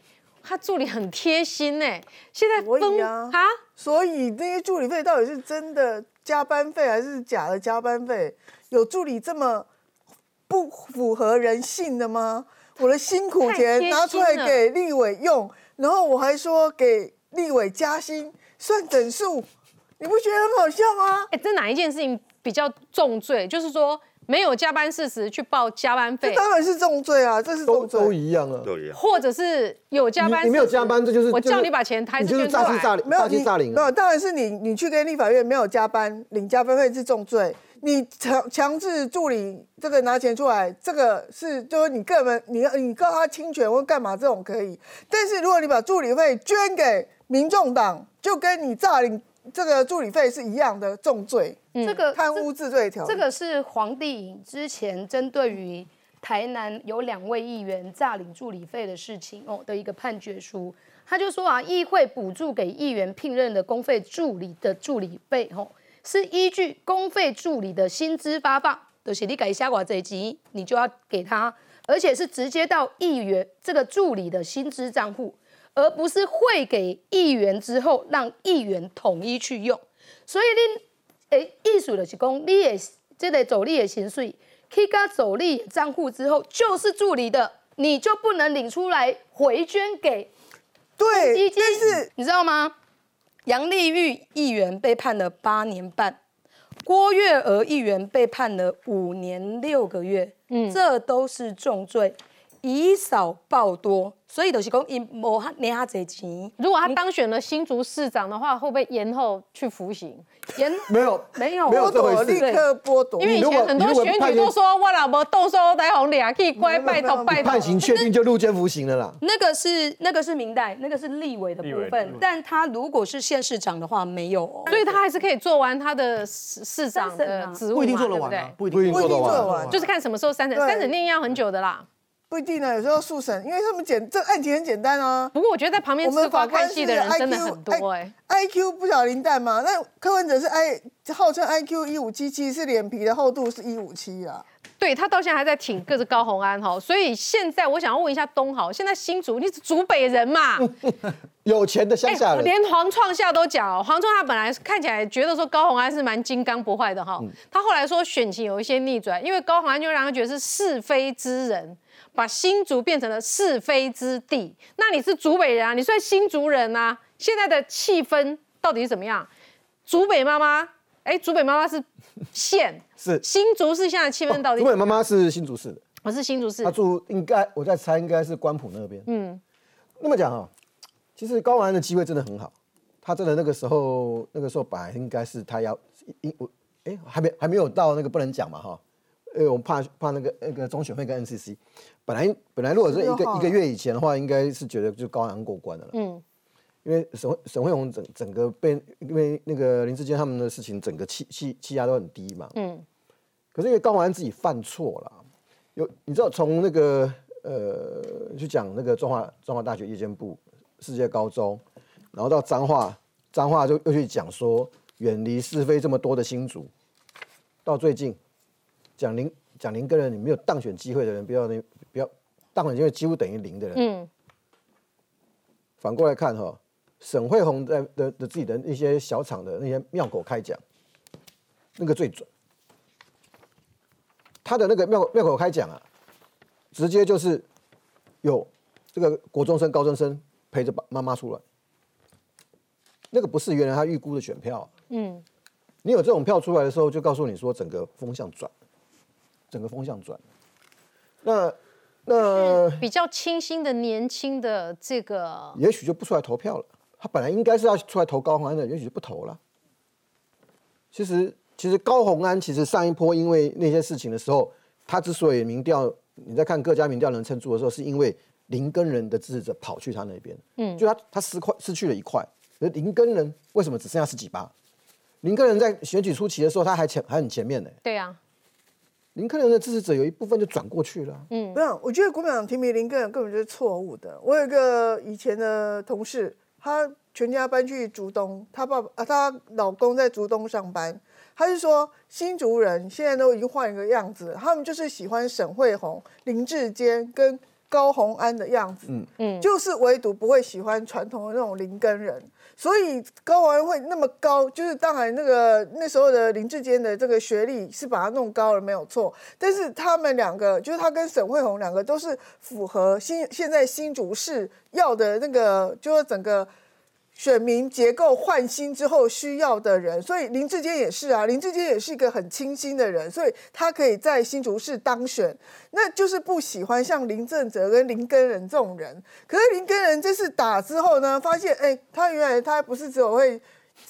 他助理很贴心哎，现在所以分啊啊，所以那些助理费到底是真的加班费还是假的加班费？有助理这么不符合人性的吗？我的辛苦钱拿出来了给立委用，然后我还说给立委加薪，算整数，你不觉得很好笑吗？哎，这哪一件事情比较重罪？就是说没有加班事实去报加班费，这当然是重罪啊，这是都都重罪。一样啊。都一样。或者是有加班你你没有加班，这就是我叫你把钱还你就是是捐出来诈欺诈领，没有诈欺你诈领啊。没有，当然是你你去跟立法院没有加班领加班费是重罪，你强强制助理这个拿钱出来，这个是就是你个人你你告他侵权或干嘛这种可以，但是如果你把助理费捐给民众党，就跟你诈领这个助理费是一样的重罪，这个贪污治罪条例。这个是黄帝颖之前针对于台南有两位议员诈领助理费的事情哦的一个判决书，他就说啊，议会补助给议员聘任的公费助理的助理费哦，是依据公费助理的薪资发放，就是你改下寡这一集，你就要给他，而且是直接到议员这个助理的薪资账户，而不是汇给议员之后让议员统一去用，所以你。诶，意思就是讲，你的这个走你的薪水，去到走你的账户之后，就是助理的，你就不能领出来回捐给对基，金。但是你知道吗？杨丽玉议员被判了八年半，郭月娥议员被判了五年六个月，嗯，这都是重罪，以少报多，所以就是讲，因无哈领遐济钱，如果他当选了新竹市长的话，会不会延后去服刑？延 没有没有剥没有这回夺，事立刻剥夺。因为以前很多选举都说我老婆动手来红俩可以乖，拜没有没有托拜托判。刑确定就入监服刑了啦。那个是那个是明代，那个是立委的部分，但他如果是县市长的话，没有哦。所以他还是可以做完他的市市长的职务嘛，不一定做得对不对不一不一定定做得得完就是看什么时候三审，三审定要很久的啦。不一定呢，有时候速审，因为他们简这案情很简单啊。不过我觉得在旁边吃瓜法官看戏的人真的很多哎、IQ 不小零蛋嘛，那柯文哲是 I 号称 IQ 一五七七，是脸皮的厚度是一五七啊。对他到现在还在挺各自高红安哈，所以现在我想要问一下东豪，现在新竹你是竹北人嘛？有钱的乡下连黄创夏都讲哦，黄创夏本来看起来觉得说高红安是蛮金刚不坏的哈，他后来说选情有一些逆转，因为高红安就让他觉得是是非之人，把新竹变成了是非之地。那你是竹北人啊，你算新竹人啊，现在的气氛到底是怎么样？竹北妈妈，哎，竹北妈妈是县，是新竹市现在的气氛到底竹北妈妈是新竹市的，我是新竹市她，住应该我在猜应该是关埔那边。嗯，那么讲啊，其实高安的机会真的很好，他真的那个时候那个时候本来应该是他要应我哎还没还没有到那个不能讲嘛哈，呃我们怕怕那个那个中选会跟 NCC，本来本来如果是一16号个一个月以前的话，应该是觉得就高安过关的了，嗯，因为沈沈惠宏整整个被因为那个林志坚他们的事情，整个气气气压都很低嘛，嗯，可是因为高安自己犯错了，有你知道从那个呃去讲那个中华中华大学夜间部世界高中，然后到彰化，彰化就又去讲说远离是非这么多的新竹，到最近讲林讲林根人，你没有当选机会的人，不要那不要当选机会几乎等于零的人，嗯，反过来看哈，沈惠宏在的的自己的那些小厂的那些妙口开讲，那个最准。他的那个妙妙口开讲啊，直接就是有这个国中生、高中生陪着爸妈妈出来，那个不是原来他预估的选票啊、嗯，你有这种票出来的时候，就告诉你说整个风向转，整个风向转。那那比较清新的年轻的这个也许就不出来投票了。他本来应该是要出来投高虹安的，也许就不投了。其实，其实高虹安其实上一波因为那些事情的时候，他之所以民调，你在看各家民调能撑住的时候，是因为林根人的支持者跑去他那边，嗯，就他他失块失去了一块。而林根人为什么只剩下十几趴？林根人在选举初期的时候，他还前还很前面呢。对啊，林克人的支持者有一部分就转过去了啊。嗯没有，我觉得国民党提名林根人根本就是错误的。我有一个以前的同事，他全家搬去竹东，他爸爸啊，她老公在竹东上班。他是说新竹人现在都已经换一个样子，他们就是喜欢沈惠宏、林志坚跟高虹安的样子，嗯嗯，就是唯独不会喜欢传统的那种林根人。所以高虹安会那么高，就是当然那个那时候的林志坚的这个学历是把他弄高了没有错，但是他们两个就是他跟沈慧红两个都是符合新现在新竹市要的那个，就是整个选民结构换新之后需要的人，所以林志坚也是啊，林志坚也是一个很清新的人，所以他可以在新竹市当选。那就是不喜欢像林正哲跟林根仁这种人。可是林根仁这次打之后呢，发现哎，他原来他不是只有会。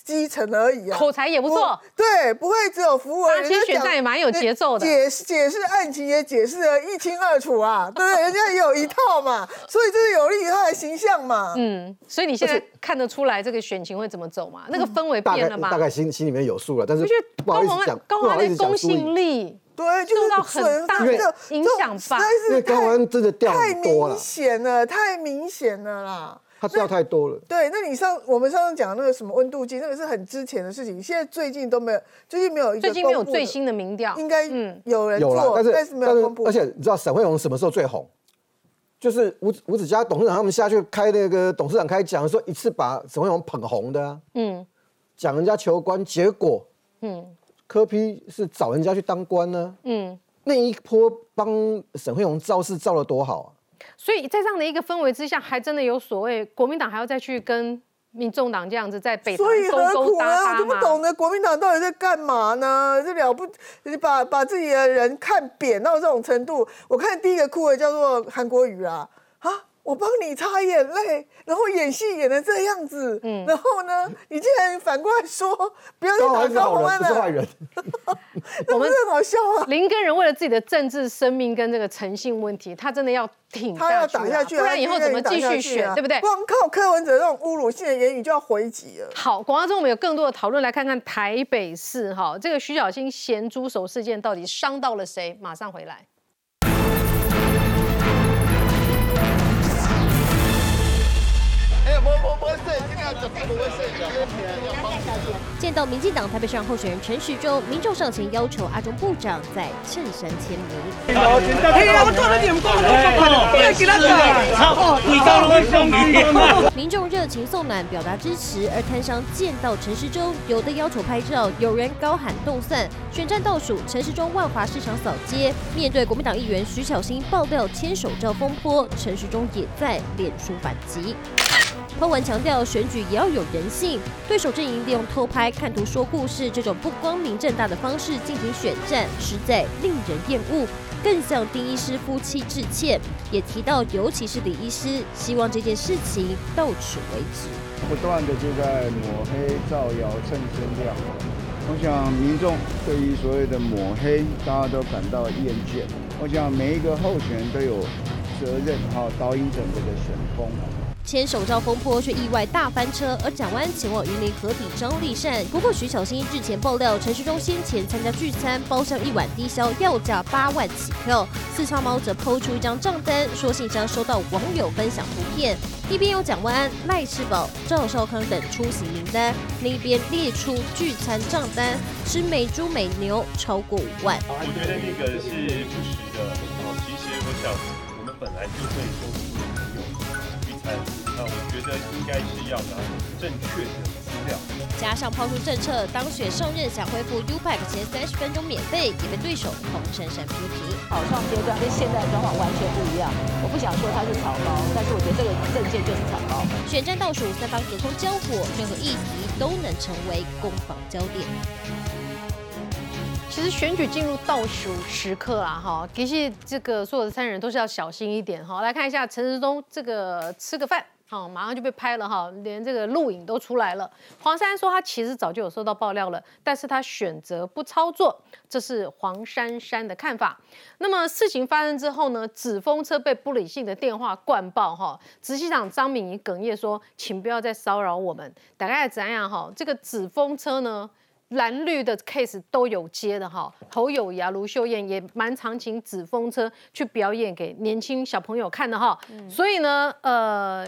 基层而已啊，口才也不错不对，不会只有服务而已。他其实选战也蛮有节奏的解释解释案情也解释的一清二楚啊，对 不对？人家也有一套嘛，所以这是有利于他的形象嘛。嗯，所以你现在看得出来这个选情会怎么走嘛？那个氛围变了吗？大概心心里面有数了，但是我觉得不好高虹安意思讲，高虹安不好意的公信力对，就是受到很大的这影响吧这实在因为是太高虹安真的掉太很多了明，显了，太明显了啦。他掉太多了。对，那你上我们上次讲那个什么温度计，那个是很之前的事情，现在最近都没有，最近没有一个最近没有最新的民调，应该嗯有人有但是但是没有公布。而且你知道沈惠荣什么时候最红？就是吴子吴子嘉董事长他们下去开那个董事长开讲说，一次把沈惠荣捧红的啊，嗯讲人家求官，结果嗯柯批是找人家去当官呢、嗯，那一波帮沈惠荣造势造的多好啊！所以在这样的一个氛围之下，还真的有所谓国民党还要再去跟民众党这样子在北所以何苦呢？我搭吗？就不懂得国民党到底在干嘛呢？这了不，你把把自己的人看扁到这种程度。我看第一个哭的叫做韩国瑜啊，啊，我帮你擦眼泪，然后演戏演的这样子，嗯然后呢，你竟然反过来说不要再打安是好人，高虹安了，不是坏人。那不是很好笑啊？林根人为了自己的政治生命跟这个诚信问题，他真的要挺他要打下去啊，不然以后怎么继续选，对不对？光靠柯文哲这种侮辱性的言语就要回击了。好，广告中我们有更多的讨论，来看看台北市哈这个徐小新咸猪手事件到底伤到了谁？马上回来。Eh, mau mau mau saya sini aja, mau saya. 见到民进党台北市长候选人陈时中，民众上前要求阿中部长在衬衫签名。民众热情送暖，表达支持。而摊商见到陈时中，有的要求拍照，有人高喊动算。选战倒数，陈时中万华市场扫街，面对国民党议员徐巧芯爆料牵手照风波，陈时中也在脸书反击。彭文强调，选举也要有人性，对手阵营利用偷拍、看图说故事这种不光明正大的方式进行选战，实在令人厌恶，更向丁医师夫妻致歉。也提到，尤其是李医师，希望这件事情到此为止。不断的就在抹黑、造谣、蹭声量。我想民众对于所谓的抹黑，大家都感到厌倦。我想每一个候选人都有责任哈，导引整个的选风。牵手照风波却意外大翻车，而蒋万前往云林合体张立善。不过徐小新日前爆料，陈时中先前参加聚餐，包厢一晚低消要价八万起跳。四川猫则抛出一张账单，说信箱收到网友分享图片，一边有蒋万安、赖世宝、赵少康等出席名单，另一边列出聚餐账单，吃美猪美牛超过五万。我觉得那个是不实的。其实我想，我们本来就会收那我觉得应该是要拿正确的资料，加上抛出政策，当选上任想恢复 U Pack 前三十分钟免费，也被对手黄珊珊批评。草创阶段跟现在的状况完全不一样，我不想说它是草包，但是我觉得这个证件就是草包。选战倒数，三方隔空交火，任何议题都能成为攻防焦点。其实选举进入倒数时刻啦，哈，其实这个所有的三人都是要小心一点哈。来看一下陈时中这个吃个饭，好，马上就被拍了哈，连这个录影都出来了。黄珊说他其实早就有收到爆料了，但是他选择不操作，这是黄珊珊的看法。那么事情发生之后呢，纸风车被不理性的电话灌爆哈，执行长张敏仪哽咽说，请不要再骚扰我们。大概怎样哈？这个纸风车呢？蓝绿的 case 都有接的哈，侯友谊、卢秀燕也蛮常请纸风车去表演给年轻小朋友看的哈，所以呢，呃，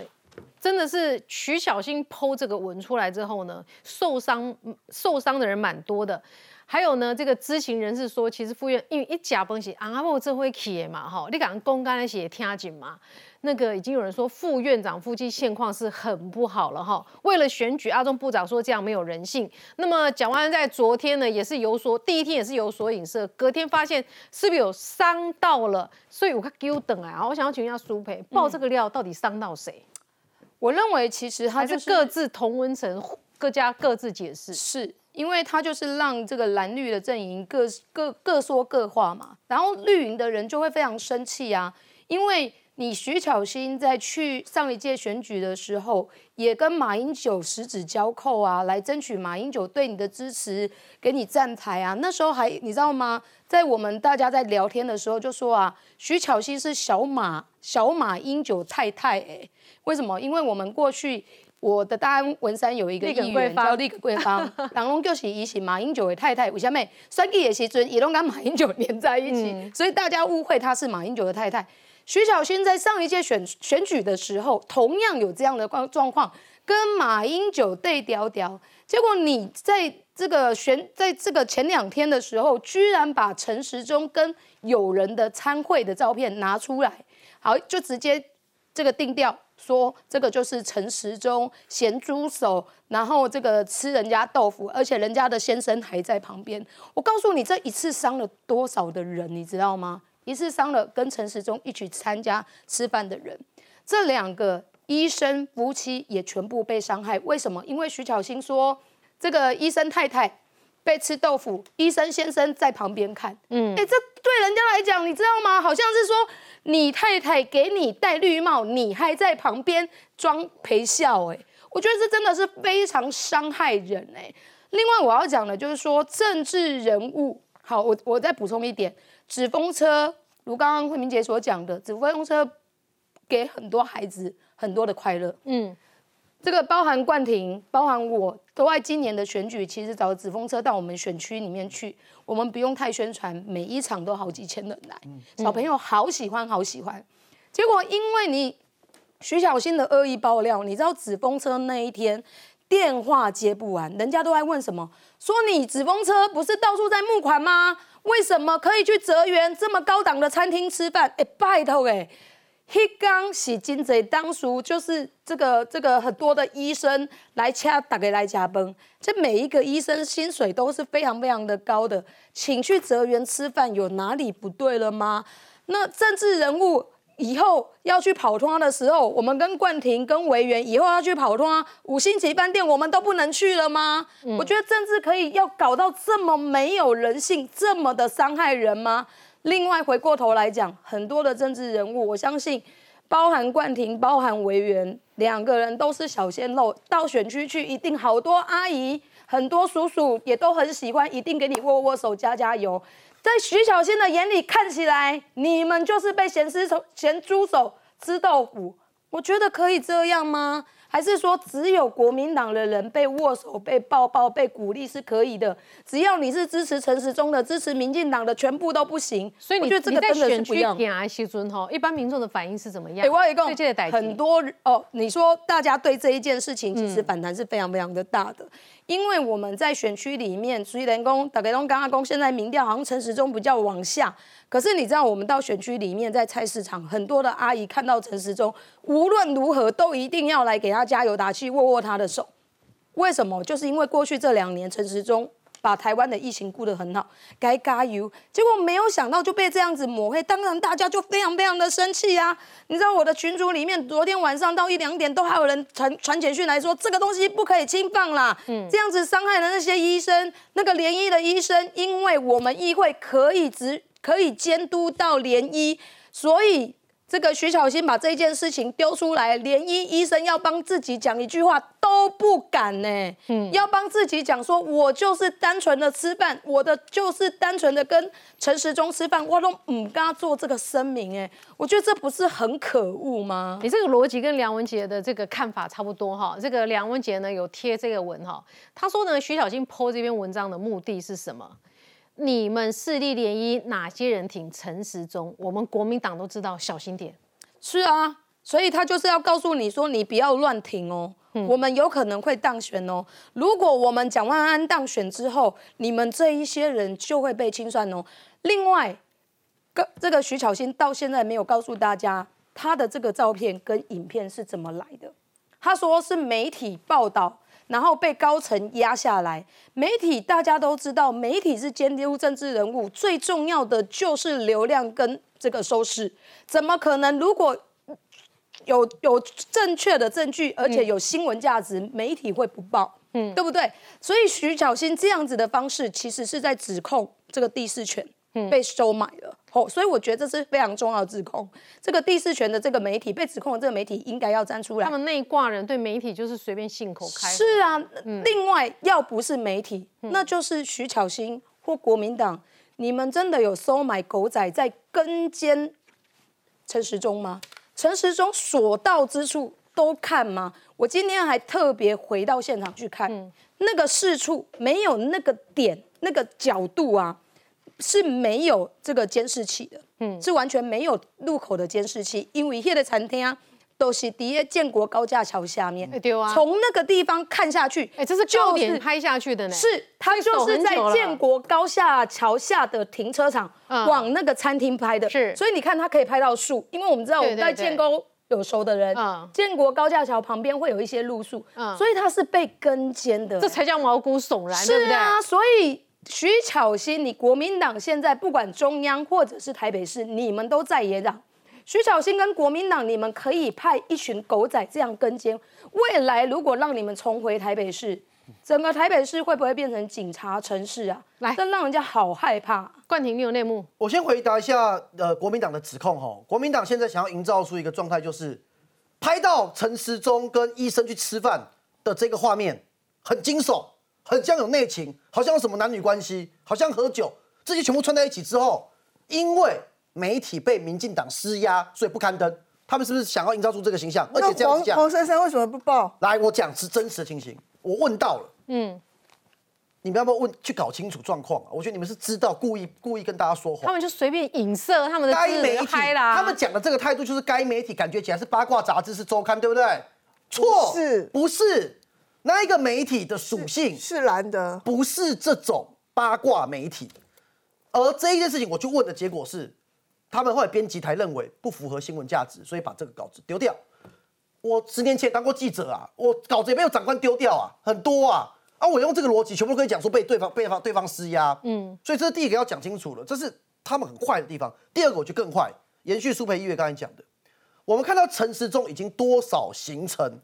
真的是徐小新剖这个文出来之后呢，受伤受伤的人蛮多的。还有呢，这个知情人士说，其实副院因为一假崩起，阿莫这会起嘛哈，你敢公开那些听紧嘛？那个已经有人说副院长夫妻现况是很不好了哈。为了选举，阿中部长说这样没有人性。那么蒋万安在昨天呢，也是有所第一天也是有所影射，隔天发现是不是有伤到了？所以我看给我等啊，我想要请问一下苏培，爆这个料到底伤到谁？我认为其实他是各自同温层，各家各自解释是。因为他就是让这个蓝绿的阵营各各各说各话嘛，然后绿营的人就会非常生气啊，因为你徐巧芯在去上一届选举的时候，也跟马英九十指交扣啊，来争取马英九对你的支持，给你站台啊。那时候还你知道吗？在我们大家在聊天的时候就说啊，徐巧芯是小马小马英九太太哎，为什么？因为我们过去。我的大安文山有一个议员叫立桂芳，人拢 就是伊是马英九的太太，为什么？选举的时阵也拢跟马英九连在一起，所以大家误会她是马英九的太太。徐小新在上一届选选举的时候，同样有这样的状状况，跟马英九对调调。结果你在这个选，在这个前两天的时候，居然把陈时中跟友人的参会的照片拿出来，好，就直接这个定调。说这个就是陈时中咸猪手，然后这个吃人家豆腐，而且人家的先生还在旁边。我告诉你，这一次伤了多少的人，你知道吗？一次伤了跟陈时中一起参加吃饭的人，这两个医生夫妻也全部被伤害。为什么？因为徐巧芯说，这个医生太太被吃豆腐，医生先生在旁边看。嗯，哎，这对人家来讲，你知道吗？好像是说。你太太给你戴绿帽，你还在旁边装陪笑，哎，我觉得这真的是非常伤害人，哎。另外我要讲的，就是说政治人物，好，我我再补充一点，纸风车，如刚刚慧明姐所讲的，纸风车给很多孩子很多的快乐，嗯。这个包含冠廷，包含我都在今年的选举，其实找纸风车到我们选区里面去，我们不用太宣传，每一场都好几千人来，小朋友好喜欢，好喜欢。结果因为你徐小新的恶意爆料，你知道纸风车那一天电话接不完，人家都在问什么？说你纸风车不是到处在募款吗？为什么可以去泽园这么高档的餐厅吃饭？哎，拜托哎，黑刚洗金贼当初就是这个这个很多的医生来掐打给来加崩，这每一个医生薪水都是非常非常的高的，请去泽园吃饭有哪里不对了吗？那政治人物以后要去跑通的时候，我们跟冠廷、跟维园以后要去跑通五星级饭店，我们都不能去了吗？我觉得政治可以要搞到这么没有人性，这么的伤害人吗？另外回过头来讲，很多的政治人物，我相信包含冠廷、包含维园两个人都是小鲜肉，到选区去一定好多阿姨、很多叔叔也都很喜欢，一定给你握握手、加加油。在徐小仙的眼里看起来，你们就是被咸吃手、咸猪手吃豆腐。我觉得可以这样吗？还是说只有国民党的人被握手、被抱抱、被鼓励是可以的？只要你是支持陈时中的、支持民进党的，全部都不行。所以你我觉得这个真的是不一样。点啊，西尊哈，一般民众的反应是怎么样？哎，我有一个对这个代很多哦，你说大家对这一件事情其实反弹是非常非常的大的，因为我们在选区里面，虽然公打给龙刚阿公现在民调好像陈时中比较往下，可是你知道我们到选区里面，在菜市场很多的阿姨看到陈时中，无论如何都一定要来给他加油打气，握握他的手。为什么？就是因为过去这两年陈时中把台湾的疫情顾得很好，该加油，结果没有想到就被这样子抹黑，当然大家就非常非常的生气啊！你知道我的群组里面，昨天晚上到一两点都还有人传传简讯来说，这个东西不可以轻放啦，这样子伤害了那些医生，那个联医的医生，因为我们议会可以执可以监督到联医，所以。这个徐小新把这件事情丢出来，连医医生要帮自己讲一句话都不敢呢。嗯，要帮自己讲说，我就是单纯的吃饭，我的就是单纯的跟陈时中吃饭，我都唔敢做这个声明。哎，我觉得这不是很可恶吗？你这个逻辑跟梁文杰的这个看法差不多哈。这个梁文杰呢有贴这个文哈，他说呢徐小新 PO 这篇文章的目的是什么？你们势力联姻，哪些人挺陈时中？我们国民党都知道，小心点。是啊，所以他就是要告诉你说，你不要乱挺哦。我们有可能会当选哦。如果我们蒋万安当选之后，你们这一些人就会被清算哦。另外，个这个徐巧芯到现在没有告诉大家他的这个照片跟影片是怎么来的。他说是媒体报道，然后被高层压下来。媒体大家都知道，媒体是监督政治人物，最重要的就是流量跟这个收视。怎么可能？如果有有正确的证据，而且有新闻价值，媒体会不报，嗯，对不对？所以徐小新这样子的方式，其实是在指控这个第四权被收买了。哦，所以我觉得这是非常重要的指控。这个第四权的这个媒体被指控的这个媒体，应该要站出来他。们内挂人对媒体就是随便信口开河。是啊，另外要不是媒体，那就是徐巧芯或国民党，你们真的有收买狗仔在跟监陈时中吗？陈时中所到之处都看吗？我今天还特别回到现场去看，那个事处没有那个点、那个角度啊，是没有这个监视器的，嗯，是完全没有入口的监视器，因为那个餐厅啊。都是底下建国高架桥下面，哎对啊从那个地方看下去，哎，这是就高点拍下去的呢。是，它就是在建国高架桥下的停车场嗯往那个餐厅拍的，是所以你看它可以拍到树，因为我们知道我们在建沟有熟的人嗯，建国高架桥旁边会有一些路树，嗯所以它是被跟监的，这才叫毛骨悚然，对不对？是啊，所以徐巧芯，你国民党现在不管中央或者是台北市，你们都在野党。徐巧芯跟国民党，你们可以派一群狗仔这样跟监。未来如果让你们重回台北市，整个台北市会不会变成警察城市啊？来这让人家好害怕。冠廷，你有内幕？我先回答一下呃国民党的指控哈，国民党现在想要营造出一个状态，就是拍到陈时中跟医生去吃饭的这个画面很惊悚，很像有内情，好像有什么男女关系，好像喝酒，这些全部串在一起之后，因为媒体被民进党施压，所以不刊登。他们是不是想要营造出这个形象？而且那这样子讲，黄黄珊珊为什么不报？来，我讲是真实的情形，我问到了。嗯，你们要不要问去搞清楚状况啊？我觉得你们是知道故意故意跟大家说谎。他们就随便影射他们的该媒体，啦。他们讲的这个态度就是该媒体感觉起来是八卦杂志是周刊，对不对？错，是不是？那一个媒体的属性是蓝的，不是这种八卦媒体。而这一件事情，我去问的结果是，他们后来编辑台认为不符合新闻价值，所以把这个稿子丢掉。我十年前当过记者啊，我稿子也没有长官丢掉啊，很多啊。啊，我用这个逻辑，全部都可以讲说被对方被方对方施压，嗯，所以这是第一个要讲清楚了，这是他们很坏的地方。第二个我觉得更坏，延续苏培一月刚才讲的，我们看到陈时中已经多少行程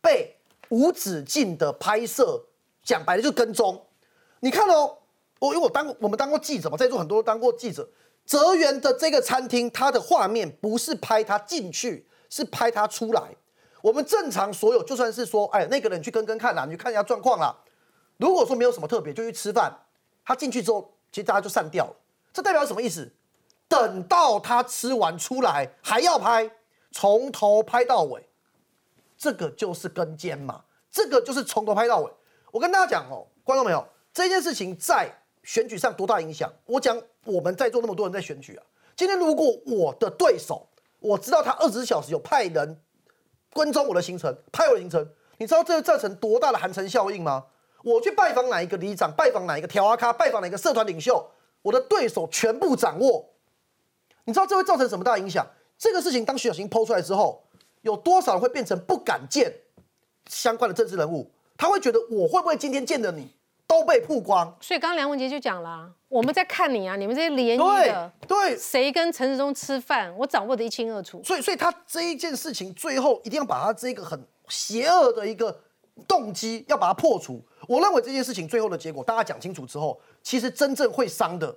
被无止境的拍摄，讲白了就跟踪。你看哦，我因为我当我们当过记者嘛，在座很多都当过记者。泽园的这个餐厅，它的画面不是拍他进去，是拍他出来。我们正常所有，就算是说，哎，那个人去跟跟看啦，你去看一下状况啦。如果说没有什么特别，就去吃饭。他进去之后，其实大家就散掉了。这代表什么意思？等到他吃完出来还要拍，从头拍到尾，这个就是跟监嘛，这个就是从头拍到尾。我跟大家讲哦，观众朋友，这件事情在选举上多大影响？我讲我们在座那么多人在选举啊，今天如果我的对手，我知道他二十四小时有派人跟踪我的行程，拍我的行程，你知道这造成多大的寒蝉效应吗？我去拜访哪一个里长，拜访哪一个条阿咖，拜访哪一个社团领袖，我的对手全部掌握。你知道这会造成什么大影响？这个事情当徐小新抛出来之后，有多少人会变成不敢见相关的政治人物？他会觉得我会不会今天见的你都被曝光？所以刚刚梁文杰就讲啦，我们在看你啊，你们这些联谊对的，对，谁跟陈时中吃饭，我掌握的一清二楚。所以，所以他这一件事情最后一定要把他这个很邪恶的一个动机要把它破除。我认为这件事情最后的结果，大家讲清楚之后，其实真正会伤的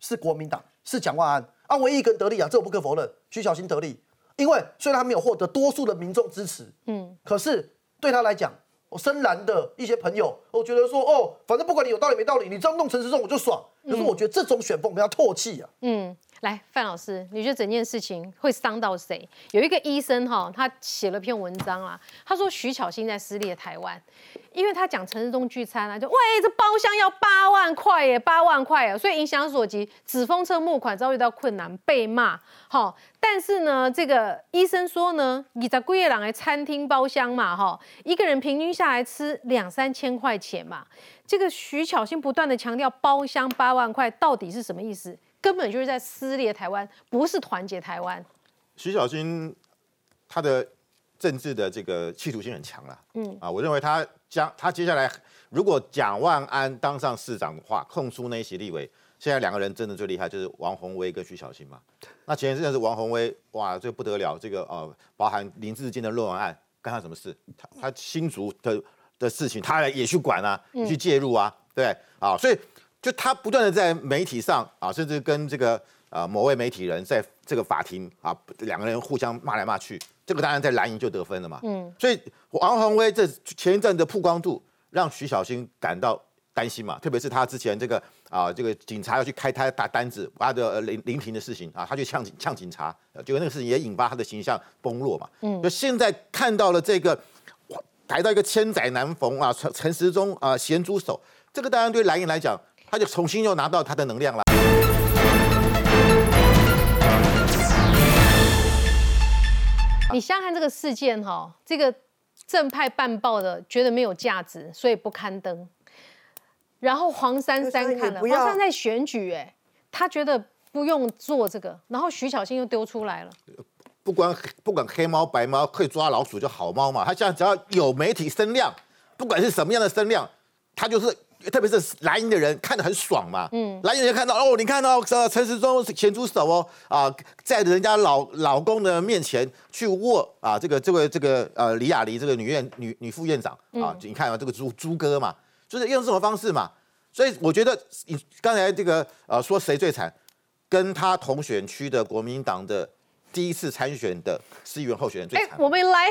是国民党，是蒋万安啊，唯一一个人得利啊，这我不可否认，徐小新得利，因为虽然他没有获得多数的民众支持，嗯，可是对他来讲，我深蓝的一些朋友，我觉得说，哦，反正不管你有道理没道理，你这样弄陈时中我就爽。可是我觉得这种选风我们要唾弃啊。嗯，来，范老师，你觉得整件事情会伤到谁？有一个医生哈，他写了篇文章啦，他说徐巧芯在撕裂台湾，因为他讲陈世忠聚餐啊，就喂这包厢要八万块耶，八万块耶，所以影响所及，纸风车募款遭遇到困难，被骂。好，但是呢，这个医生说呢，你在贵业朗的餐厅包厢嘛，哈，一个人平均下来吃两三千块钱嘛。这个徐巧芯不断的强调包厢八万块到底是什么意思？根本就是在撕裂台湾，不是团结台湾。徐小新他的政治的这个企图心很强了，嗯啊，我认为他将他接下来如果蒋万安当上市长的话，控诉那一些立委，现在两个人真的最厉害就是王宏威跟徐小新嘛。那前一阵是王宏威，哇，这不得了，这个呃，包含林志坚的论文案，干他什么事？他他新竹的的事情，他也去管啊，去介入啊，对啊，所以就他不断的在媒体上啊，甚至跟这个呃某位媒体人在这个法庭啊，两个人互相骂来骂去，这个当然在蓝营就得分了嘛。嗯，所以王宏威这前一阵的曝光度，让徐小新感到担心嘛，特别是他之前这个啊，这个警察要去开他打单子，他的呃临临停的事情啊，他去呛警呛警察，呃结果那个事情也引发他的形象崩落嘛。嗯，就现在看到了这个。抬到一个千载难逢啊，陈陈时中啊咸猪手，这个当然对蓝营来讲，他就重新又拿到他的能量了。你想想看这个事件哈，这个正派办报的觉得没有价值，所以不刊登。然后黄珊珊看了，黄珊珊在选举，哎，他觉得不用做这个，然后徐小新又丢出来了。不管不管黑猫白猫可以抓老鼠就好猫嘛，他现在只要有媒体声量，不管是什么样的声量，他就是特别是蓝营的人看得很爽嘛。嗯，蓝营人看到哦，你看到呃陈时中咸猪手哦啊，在人家老老公的面前去握啊这个这位这个呃李雅丽这个女院女女副院长啊，你看啊这个猪猪哥嘛，就是用这种方式嘛。所以我觉得你刚才这个呃说谁最惨，跟他同选区的国民党的。第一次参选的市议员候选人最惨。我们来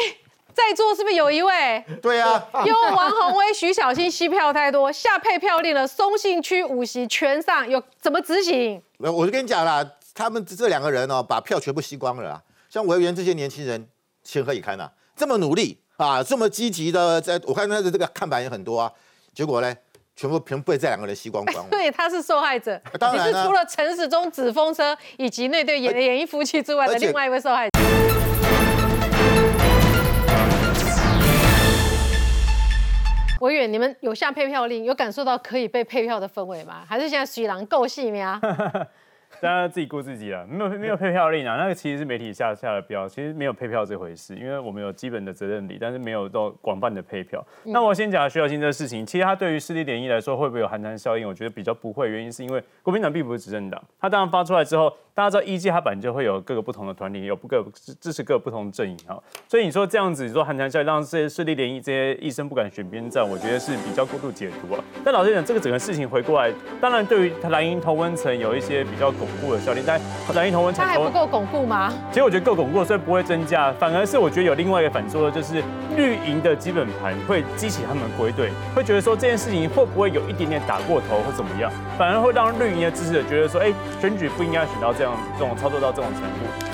在座是不是有一位？对啊，因为王宏威、徐小新吸票太多，下配票令了，松信区五席全上，有怎么执行？我就跟你讲啦，他们这两个人哦，把票全部吸光了啊。像委员这些年轻人，情何以堪呐？这么努力啊，这么积极的，在我看他的这个看板也很多啊，结果呢，全部全部被这两个人吸光光了。对，他是受害者。当然了你是除了陈时中、纸风车以及那对演演艺夫妻之外的另外一位受害者。委员，你们有下配票令，有感受到可以被配票的氛围吗？还是现在徐郎够戏吗？大家自己顾自己了，没有没有配票令啊，那个其实是媒体下下的标，其实没有配票这回事，因为我们有基本的责任理，但是没有到广泛的配票。那我先讲徐小新这个事情，其实他对于势力联谊来说会不会有寒蝉效应？我觉得比较不会，原因是因为国民党并不是执政党，他当然发出来之后，大家知道一届他本来就会有各个不同的团体，有各个支支持各个不同的阵营啊，所以你说这样子，你说寒蝉效应让这些势力联谊这些医生不敢选边站，我觉得是比较过度解读啊。但老实讲，这个整个事情回过来，当然对于蓝营同温层有一些比较巩固的效力，但蓝营同温层他还不够巩固吗？其实我觉得够巩固，所以不会增加，反而是我觉得有另外一个反作用，就是绿营的基本盘会激起他们归队，会觉得说这件事情会不会有一点点打过头或怎么样，反而会让绿营的支持者觉得说，哎，选举不应该选到这样这种操作到这种程度。